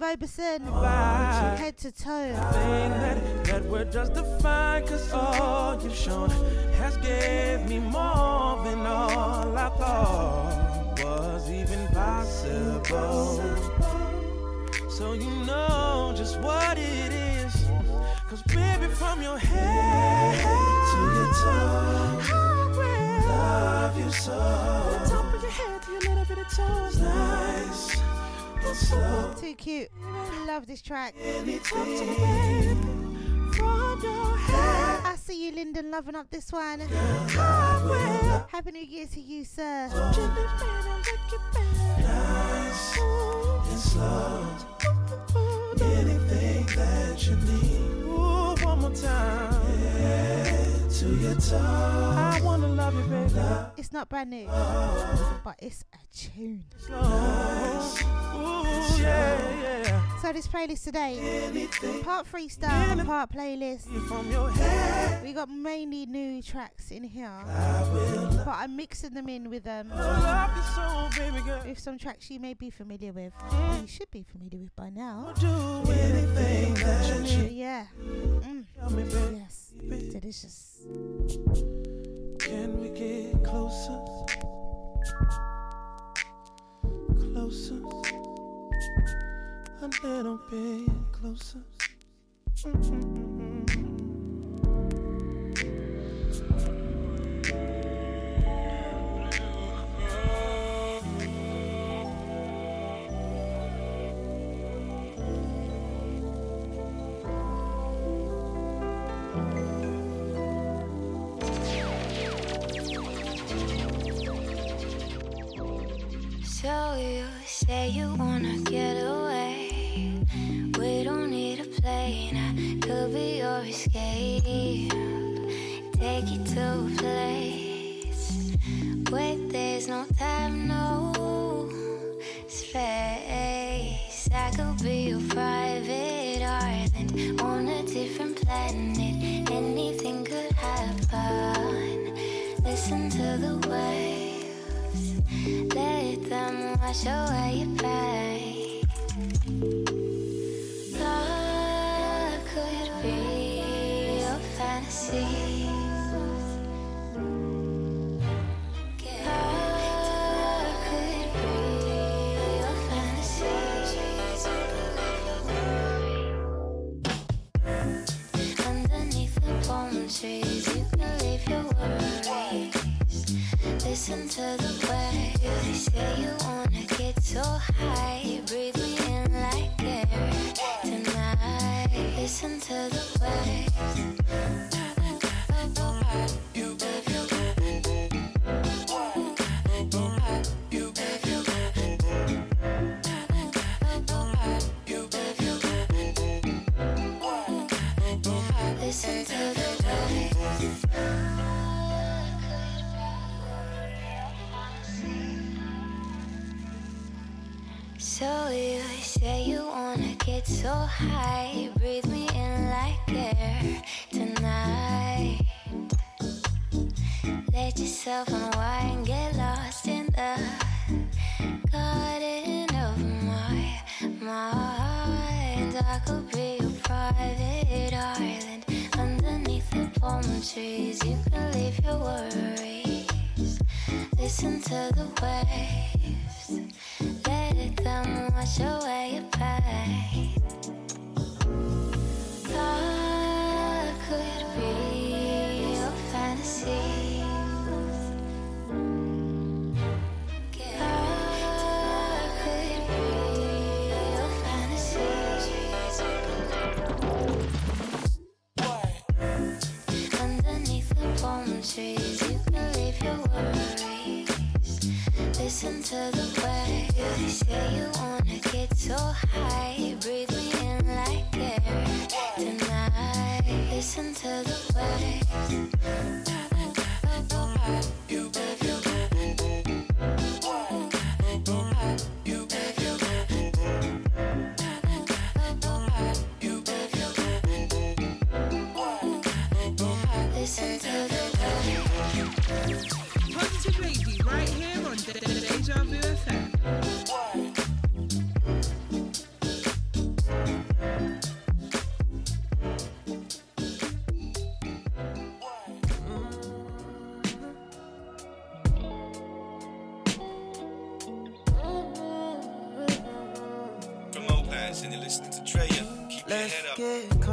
Roberson, Bye. head to toe. think that, that we're just defined Cause all you've shown has gave me more than all I thought was even possible. So you know just what it is. Cause baby from your head to your toe I will love you so. From the top of your head to your little bit of toes. Nice Too cute. Love this track. I see you, Lyndon, loving up this one. Happy New Year to you, sir. Anything that you need. One more time. Head to your toe. I wanna love you, baby. It's not brand new, but it's a tune. Nice. Ooh, yeah, yeah. So this playlist today, part freestyle, part playlist. From your head. We got mainly new tracks in here, but I'm mixing them in with um Love you so, baby girl. with some tracks you may be familiar with, or you should be familiar with by now. Do anything that you yeah, mm. Tell me, baby. yes, delicious. Can we get closer? Closer. A little bit closer. So say you wanna get away. We don't need a plane. I could be your escape. Take you to a place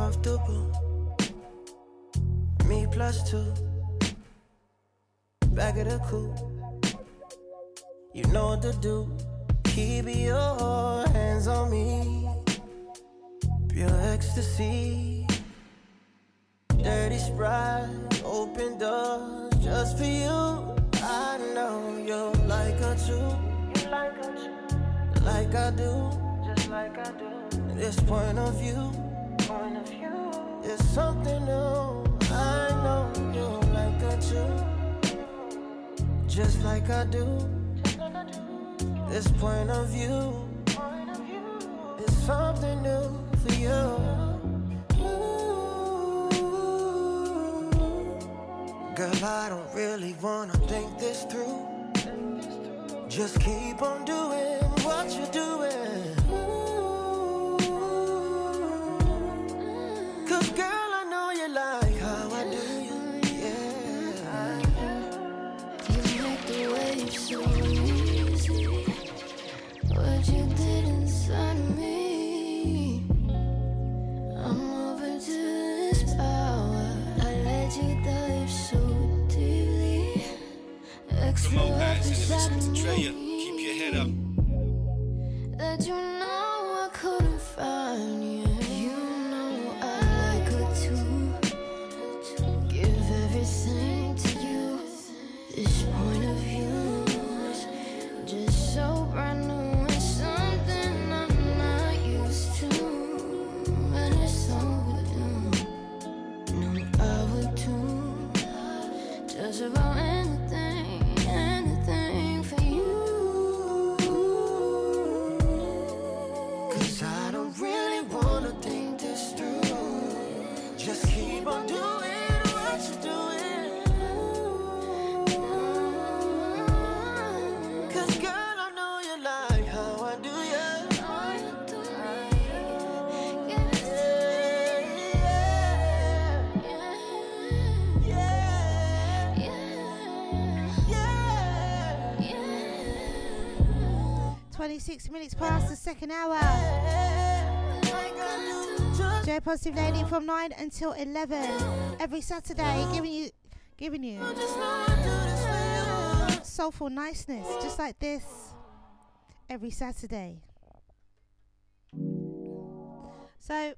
comfortable. Me plus two. Back of the coupe. You know what to do. Keep your hands on me. Pure ecstasy. Dirty sprite. Open doors just for you. I know you like a too. You like too. Like I do. Just like I do. This point of view. Of. It's something new. I know you like her too. Just like I do. This point of view. It's something new for you. Girl, I don't really wanna think this through. Just keep on doing what you're doing. Cause girl, I know you like how I do you. Yeah. You make the waves so easy. What you did inside me. I'm to this power. I let you dive so deeply. Come Explore on, guys, and inside listen to Drea. me. Keep your head up. That you Six minutes past the second hour. Joy, Positive Lady from 9 until 11 every Saturday, giving you giving you soulful niceness just like this every Saturday. So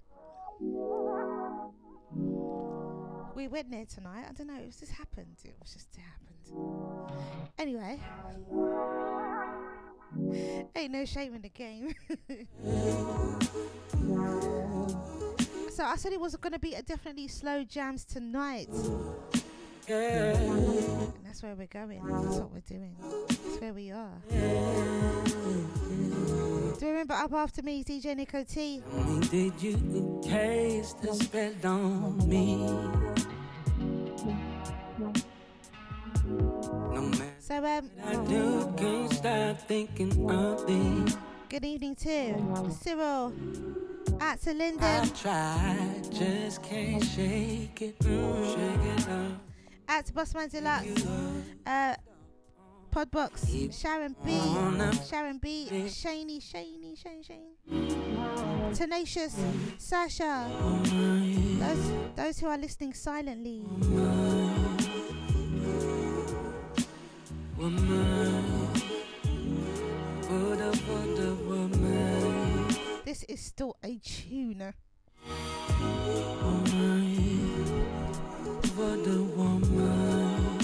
we went there tonight. I don't know. It just happened. It was just it happened. Anyway. ain't no shame in the game. so I said it was going to be a definitely slow jams tonight. And that's where we're going. That's what we're doing. That's where we are. Do you remember Up After Me, DJ Nico T? Did you taste the spell on me? Thee. good evening to Cyril, at to I Lyndon, tried, just can't shake it, mm, shake it up. at to Bossman Deluxe, uh, Podbox, Sharon B, Sharon B, Shaney, Shaney, Shane, Shane, Tenacious, Sasha, those, those who are listening silently. Woman, for the, woman, This is still a tune. for the woman.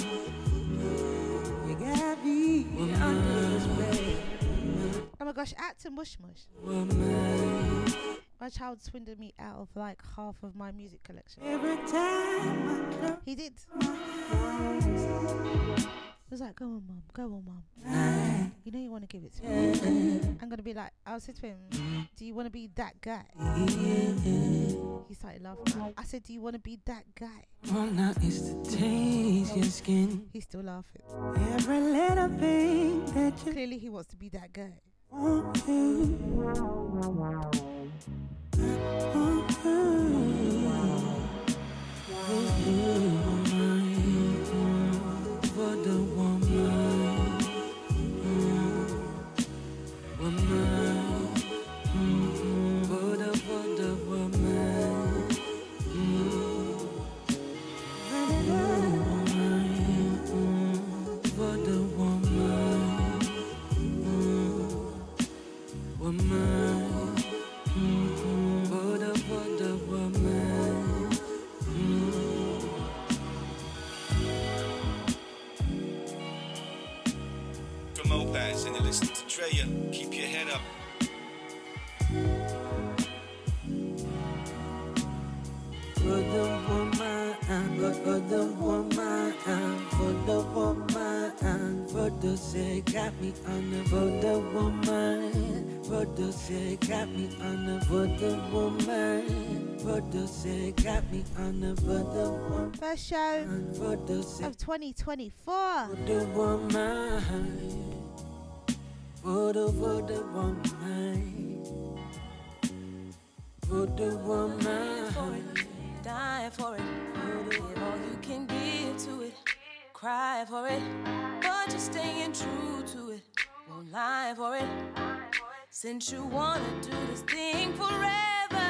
You got me under this bed. Oh my gosh, at to Mush Mush. Woman, My child swindled me out of like half of my music collection. every time He did. Was like, go on, mum, go on, mum. You know you want to give it to me. I'm going to be like, I'll say to him, do you want to be that guy? He started laughing. I said, do you want to be that guy? all night is to taste your skin. He's still laughing. Every little thing that you Clearly he wants to be that guy. want to. Want to. Producer got me on the voter woman. Producer got me on the voter woman. Producer got me on the voter woman. First show of 2024. Voter woman. Voter, woman. Voter woman. Die for it. Die for it. Give all you can give to it cry for it, but you're staying true to it. Won't lie for it. Since you wanna do this thing forever,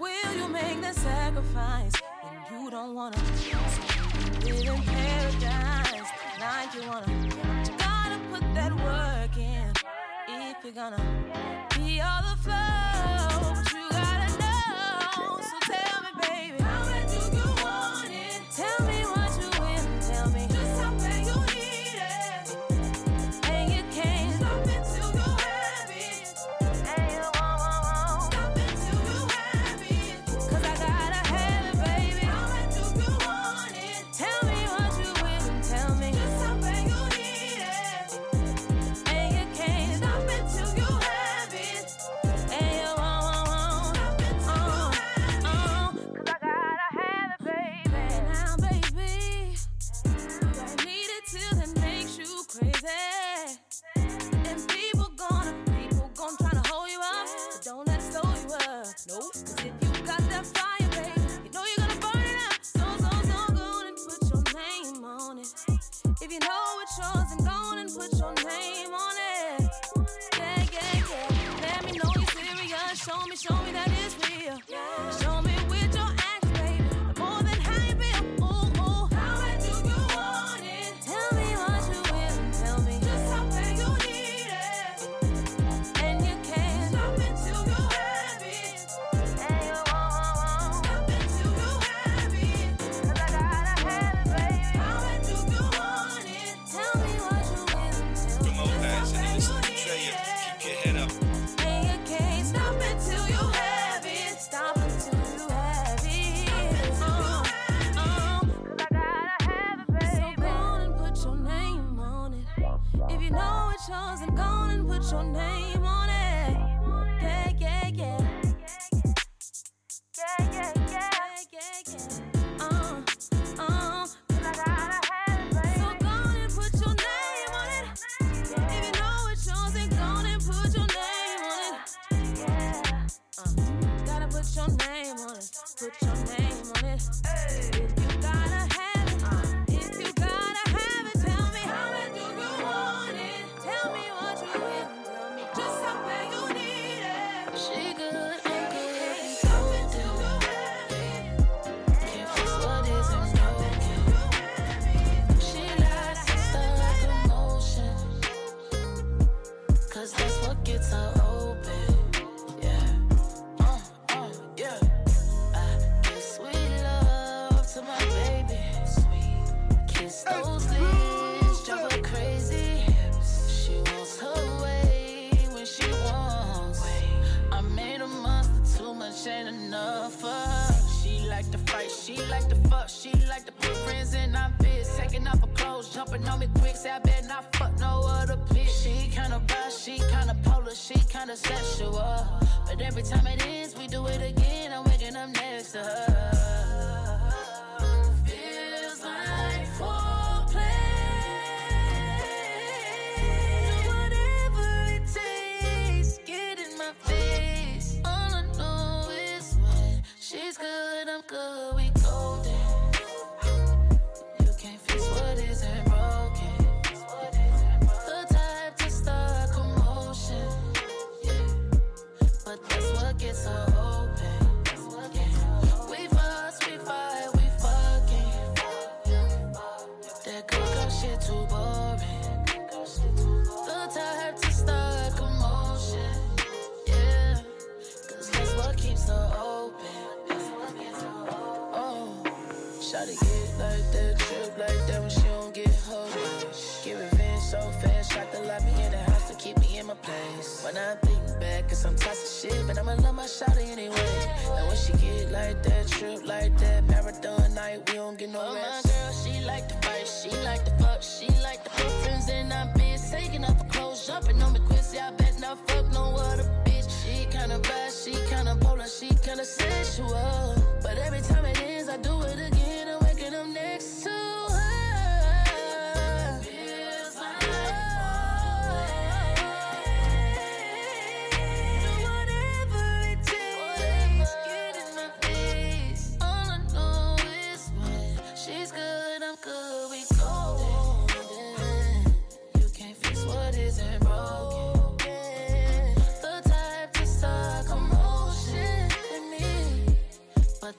will you make the sacrifice when you don't wanna? Live in paradise like you wanna. You gotta put that work in if you're gonna.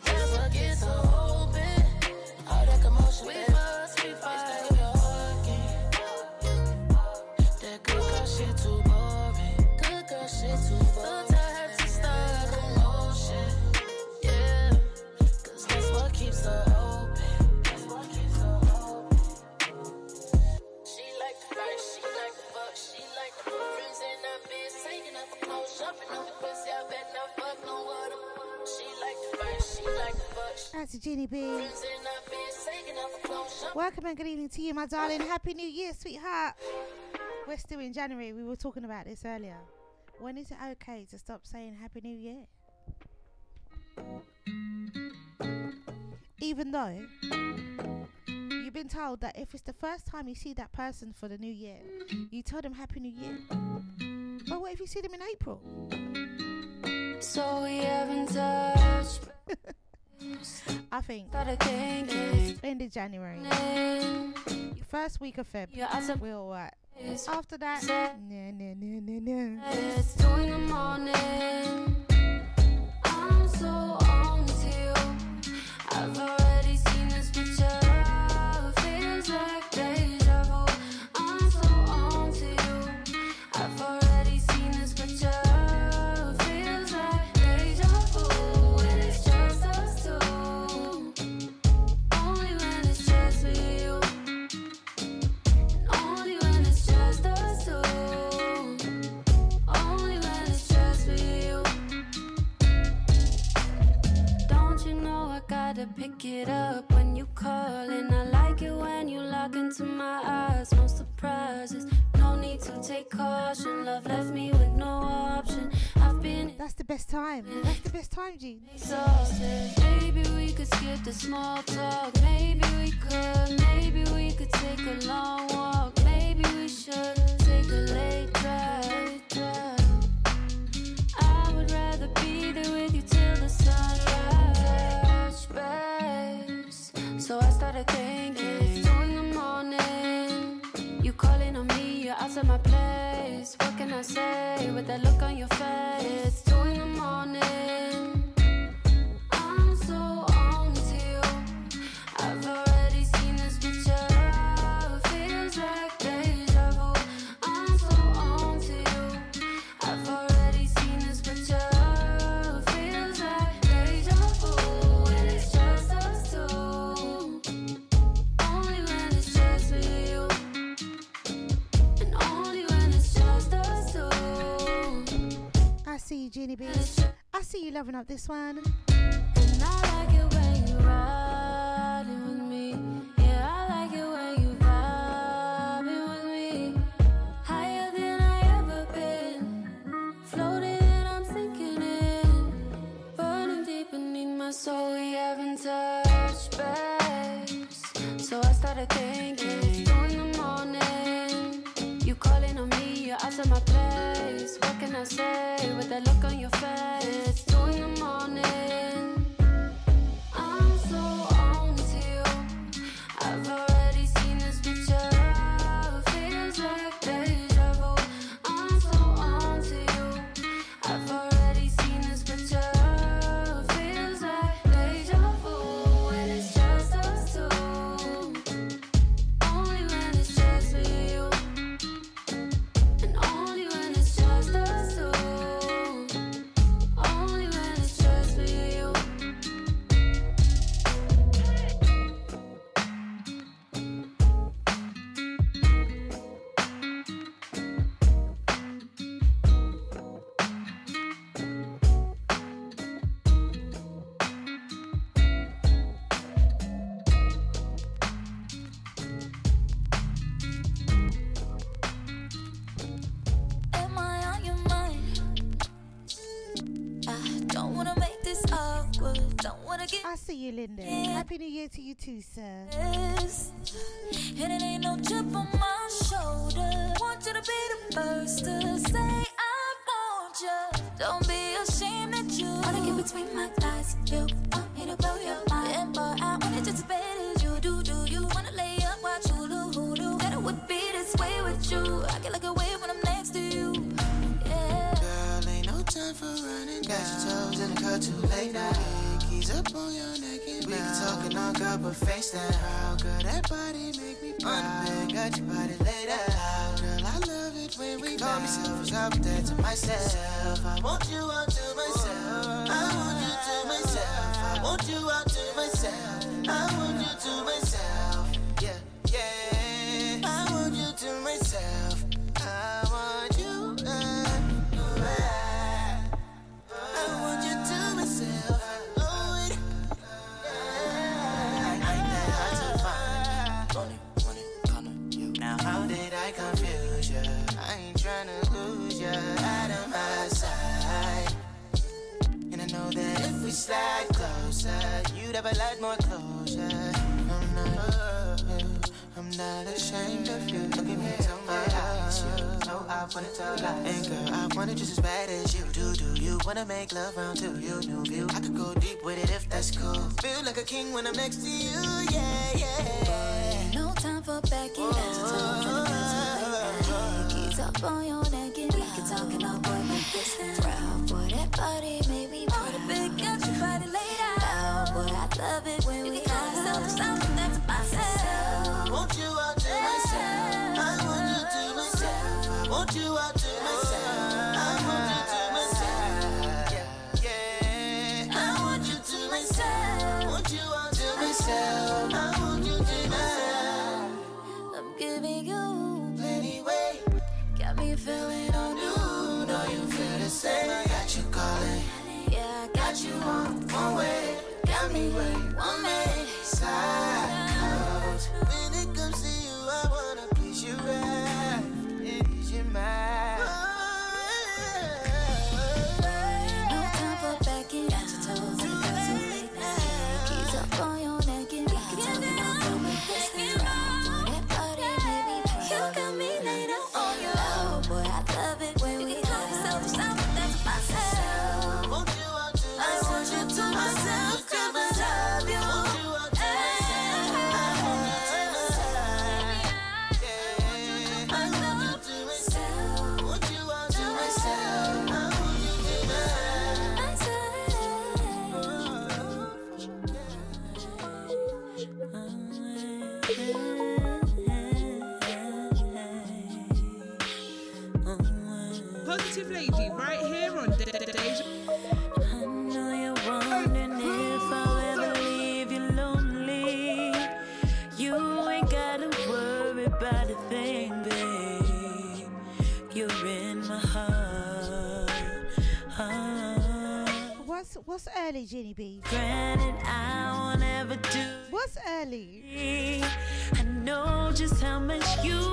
But what gets her open. All that commotion, we fuss, we fight. Her clothes, jumping Welcome and good evening to you, my darling. Happy New Year, sweetheart. We're still in January. We were talking about this earlier. When is it okay to stop saying Happy New Year? Even though you've been told that if it's the first time you see that person for the new year, you tell them Happy New Year. But what if you see them in April? So we haven't touched. I think end of January, first week of Feb, we're alright. After that, no, no, no, no, no. It's two in the morning. I'm so pick it up when you call? And I like it when you look into my eyes. No surprises, no need to take caution. Love left me with no option. I've been That's the best time. That's the best time, Gene. exhausted. Maybe we could skip the small talk. Maybe we could. Maybe we could take a long walk. Maybe we should take a late drive. drive. I would rather be there with you till the sunrise. So I started thinking. It's two in the morning. You calling on me, you're outside my place. What can I say with that look on your face? Jeannie B. I see you loving up this one. And I like it when you riding with me. You, Linda. Happy New Year to you too, sir. And it ain't no chip on my shoulder. Want you to be the first to say talk and all good, but face that. How good that body make me proud. got your body laid out. Girl, I love it when we call me selfish. Be there to myself. I want you all to myself. I want you to myself. I want you all to myself. I want you to myself. You'd have more closure. I'm not, uh, I'm not ashamed of you. Look at me in my eyes, you know I wanna tell lies. And girl, I want it just as bad as you do. Do you wanna make love round to you? New view. I could go deep with it if that's cool. Feel like a king when I'm next to you. Yeah, yeah. No time for backing down. Keys up on your neck and we can talk and all boy make this proud. Boy, that body made love it when we call ourselves something that's myself. Want you all to myself. I want you to myself. I want you all to myself. I want you to myself. Yeah, yeah. I want you to myself. Want you all to myself. I want you to myself. I'm giving you Plenty way. got me feeling on you. Know you feel the same. I got you calling. Yeah, I got you on One way. Got me where early, Jenny B? Granted, I won't ever do. What's early? I know just how much you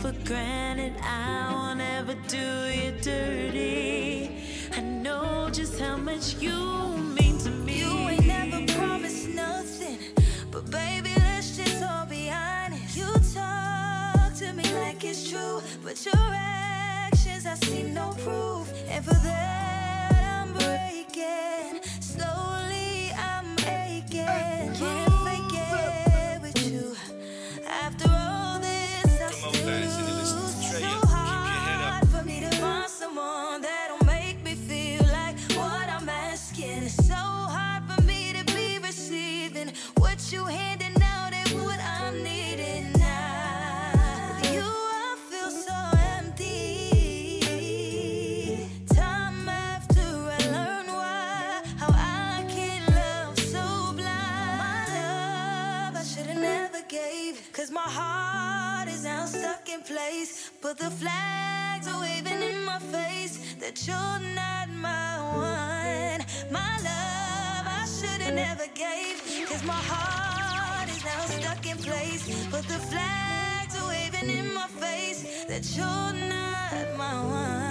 for granted. I won't ever do you dirty. I know just how much you mean to me. You ain't never promised nothing, but baby, let's just all be honest. You talk to me like it's true, but your actions I see no proof, and for that I'm breaking. Slowly I'm aching, But the flags are waving in my face that you're not my one. My love, I should've never gave, cause my heart is now stuck in place. But the flags are waving in my face that you're not my one.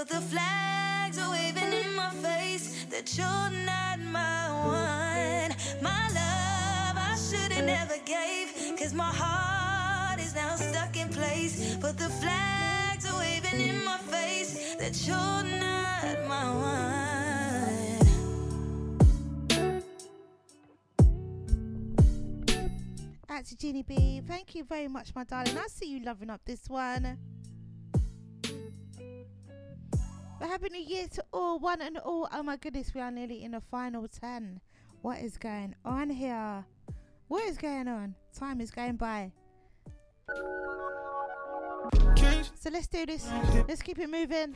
But the flags are waving in my face that you're not my one. My love, I should've never gave, cause my heart is now stuck in place. But the flags are waving in my face that you're not my one. To Jeannie B. Thank you very much, my darling. I see you loving up this one. Happy new year to all, one and all. Oh my goodness, we are nearly in the final 10. What is going on here? What is going on? Time is going by. So let's do this. Let's keep it moving.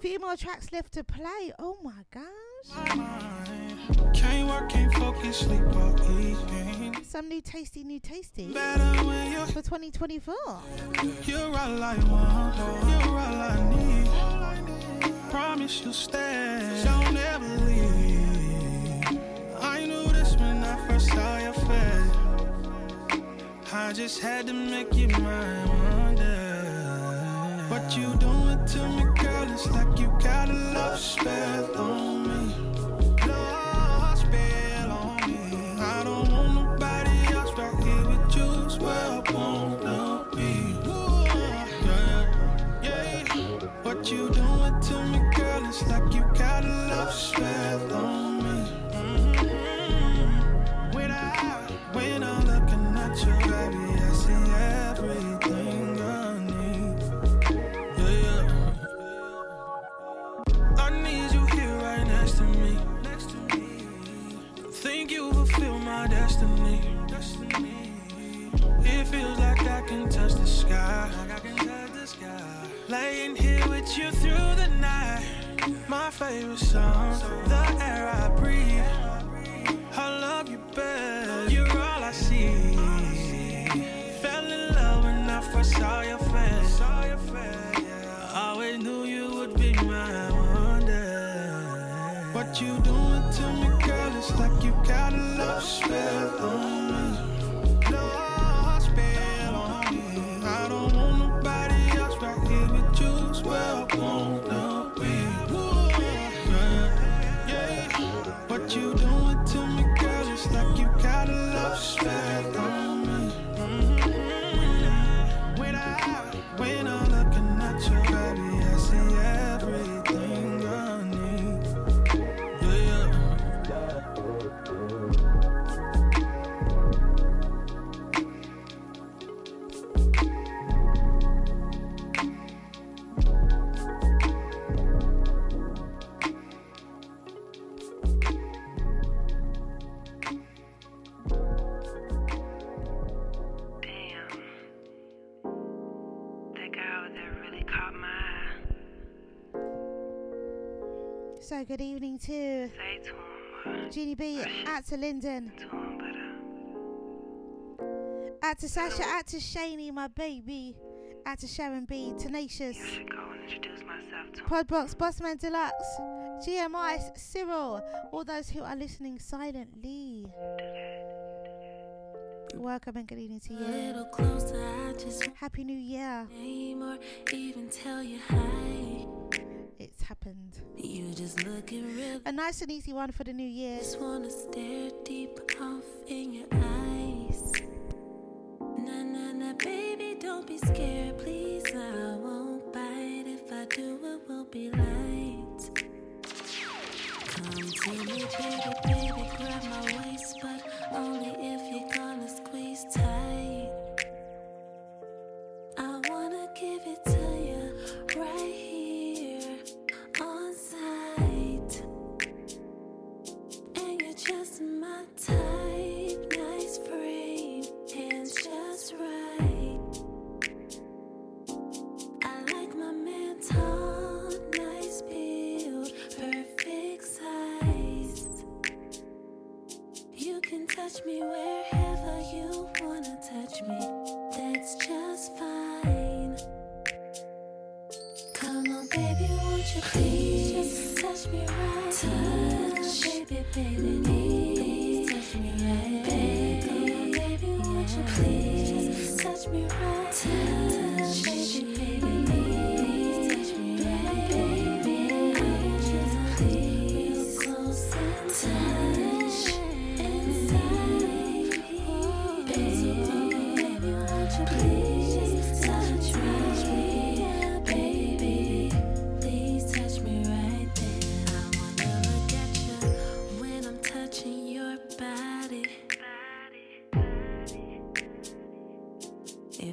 Few more tracks left to play. Oh my gosh. Can't work, can't focus, sleep or eating. Some new tasty, new tasty Better when you're for 2024. You're all I want, you're all I need. Promise you'll stay, don't ever leave. I knew this when I first saw your face. I just had to make you mine one day. What you doing to me, girl? It's like you got a love spell on You doing to me, girl? It's like you got a love spell on me. Mhm. When I, when I'm looking at you, with you through the night. My favorite song, the air I breathe. I love you best. You're all I see. Fell in love when I first saw your face. Always knew you would be mine one day. What you doing to me, girl? It's like you got a love spell on. To Say to him, Jeannie B, out to Lyndon, to him, but uh, out to Sasha, out to Shaney, my baby, out to Sharon B, Tenacious, go and introduce myself to him. Podbox, Bossman Deluxe, GMI, Cyril, all those who are listening silently. Welcome and good evening to you. closer, Happy New Year. It's happened. You just looking real. A nice and easy one for the new year. Just wanna stare deep off in your eyes. Nah, nah, nah, baby, don't be scared, please. I won't bite. If I do, it will be light. Come to me, baby, baby, grab my waist, but only if you're gonna squeeze tight. I wanna give it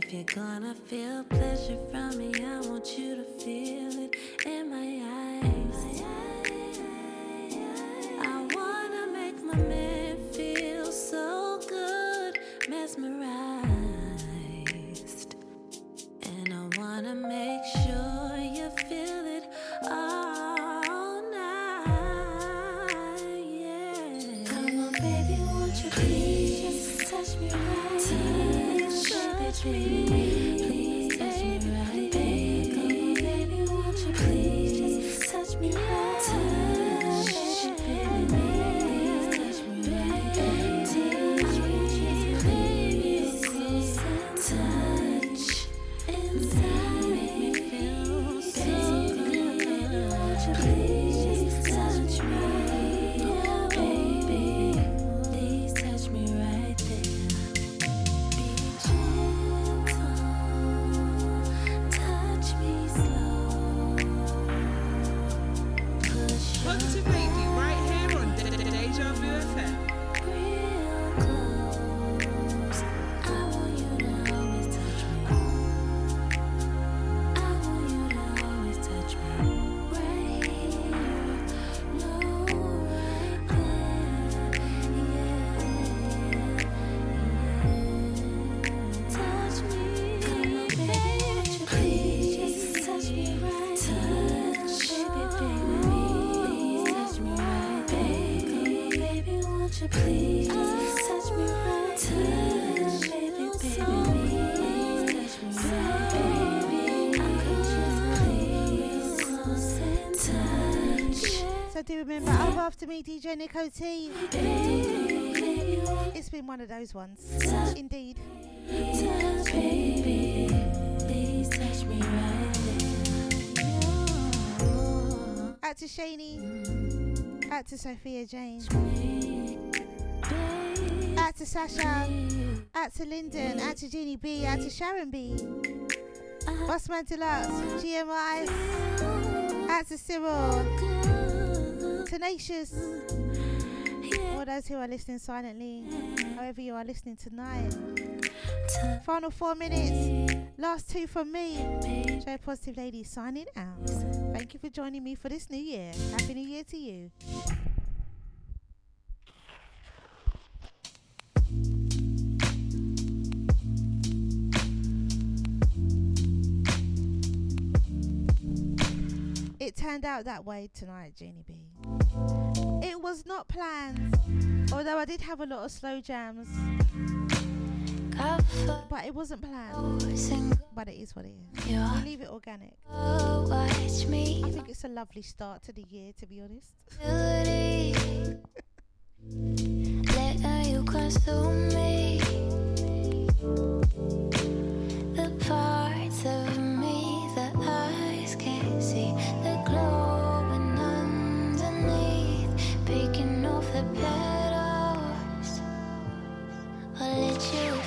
If you're gonna feel pleasure from me, I want you to feel it in my eyes. Remember up after me, DJ Nico T. It's been one of those ones. Indeed. Out to Shani. Out to Sophia Jane. Out to Sasha. Out to Lyndon. Out to Jeannie B. Out to Sharon B. Bossman Deluxe. GMI. Out to Cyril. Tenacious. All those who are listening silently, however you are listening tonight. Final four minutes. Last two from me. Drea Positive Lady signing out. Thank you for joining me for this new year. Happy New Year to you. It turned out that way tonight, Jeannie B. It was not planned, although I did have a lot of slow jams. But it wasn't planned. But it is what it is. We leave it organic. I think it's a lovely start to the year, to be honest. You consume me. I'll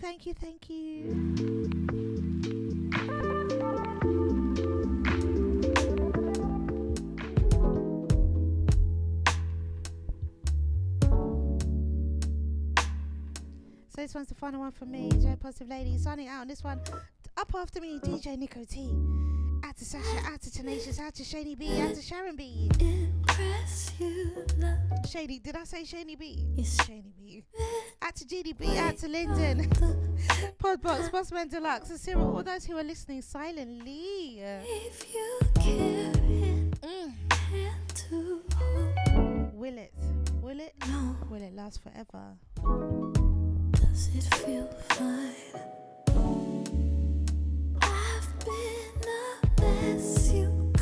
Thank you, thank you. So this one's the final one for me, Drea Positive Lady, signing out on this one. Up after me, DJ Nico T. Out to Sasha, out to Tenacious, out to Shady B, out to Sharon B. Shady, did I say Shady B? Yes. Shady B. Out to GDB, out to Lyndon. Podbox, Bossman Deluxe, and Cyril, all those who are listening silently. If you care Mm. to Will it? Will it? No. Will it last forever? Does it feel fine? I've been a mess, you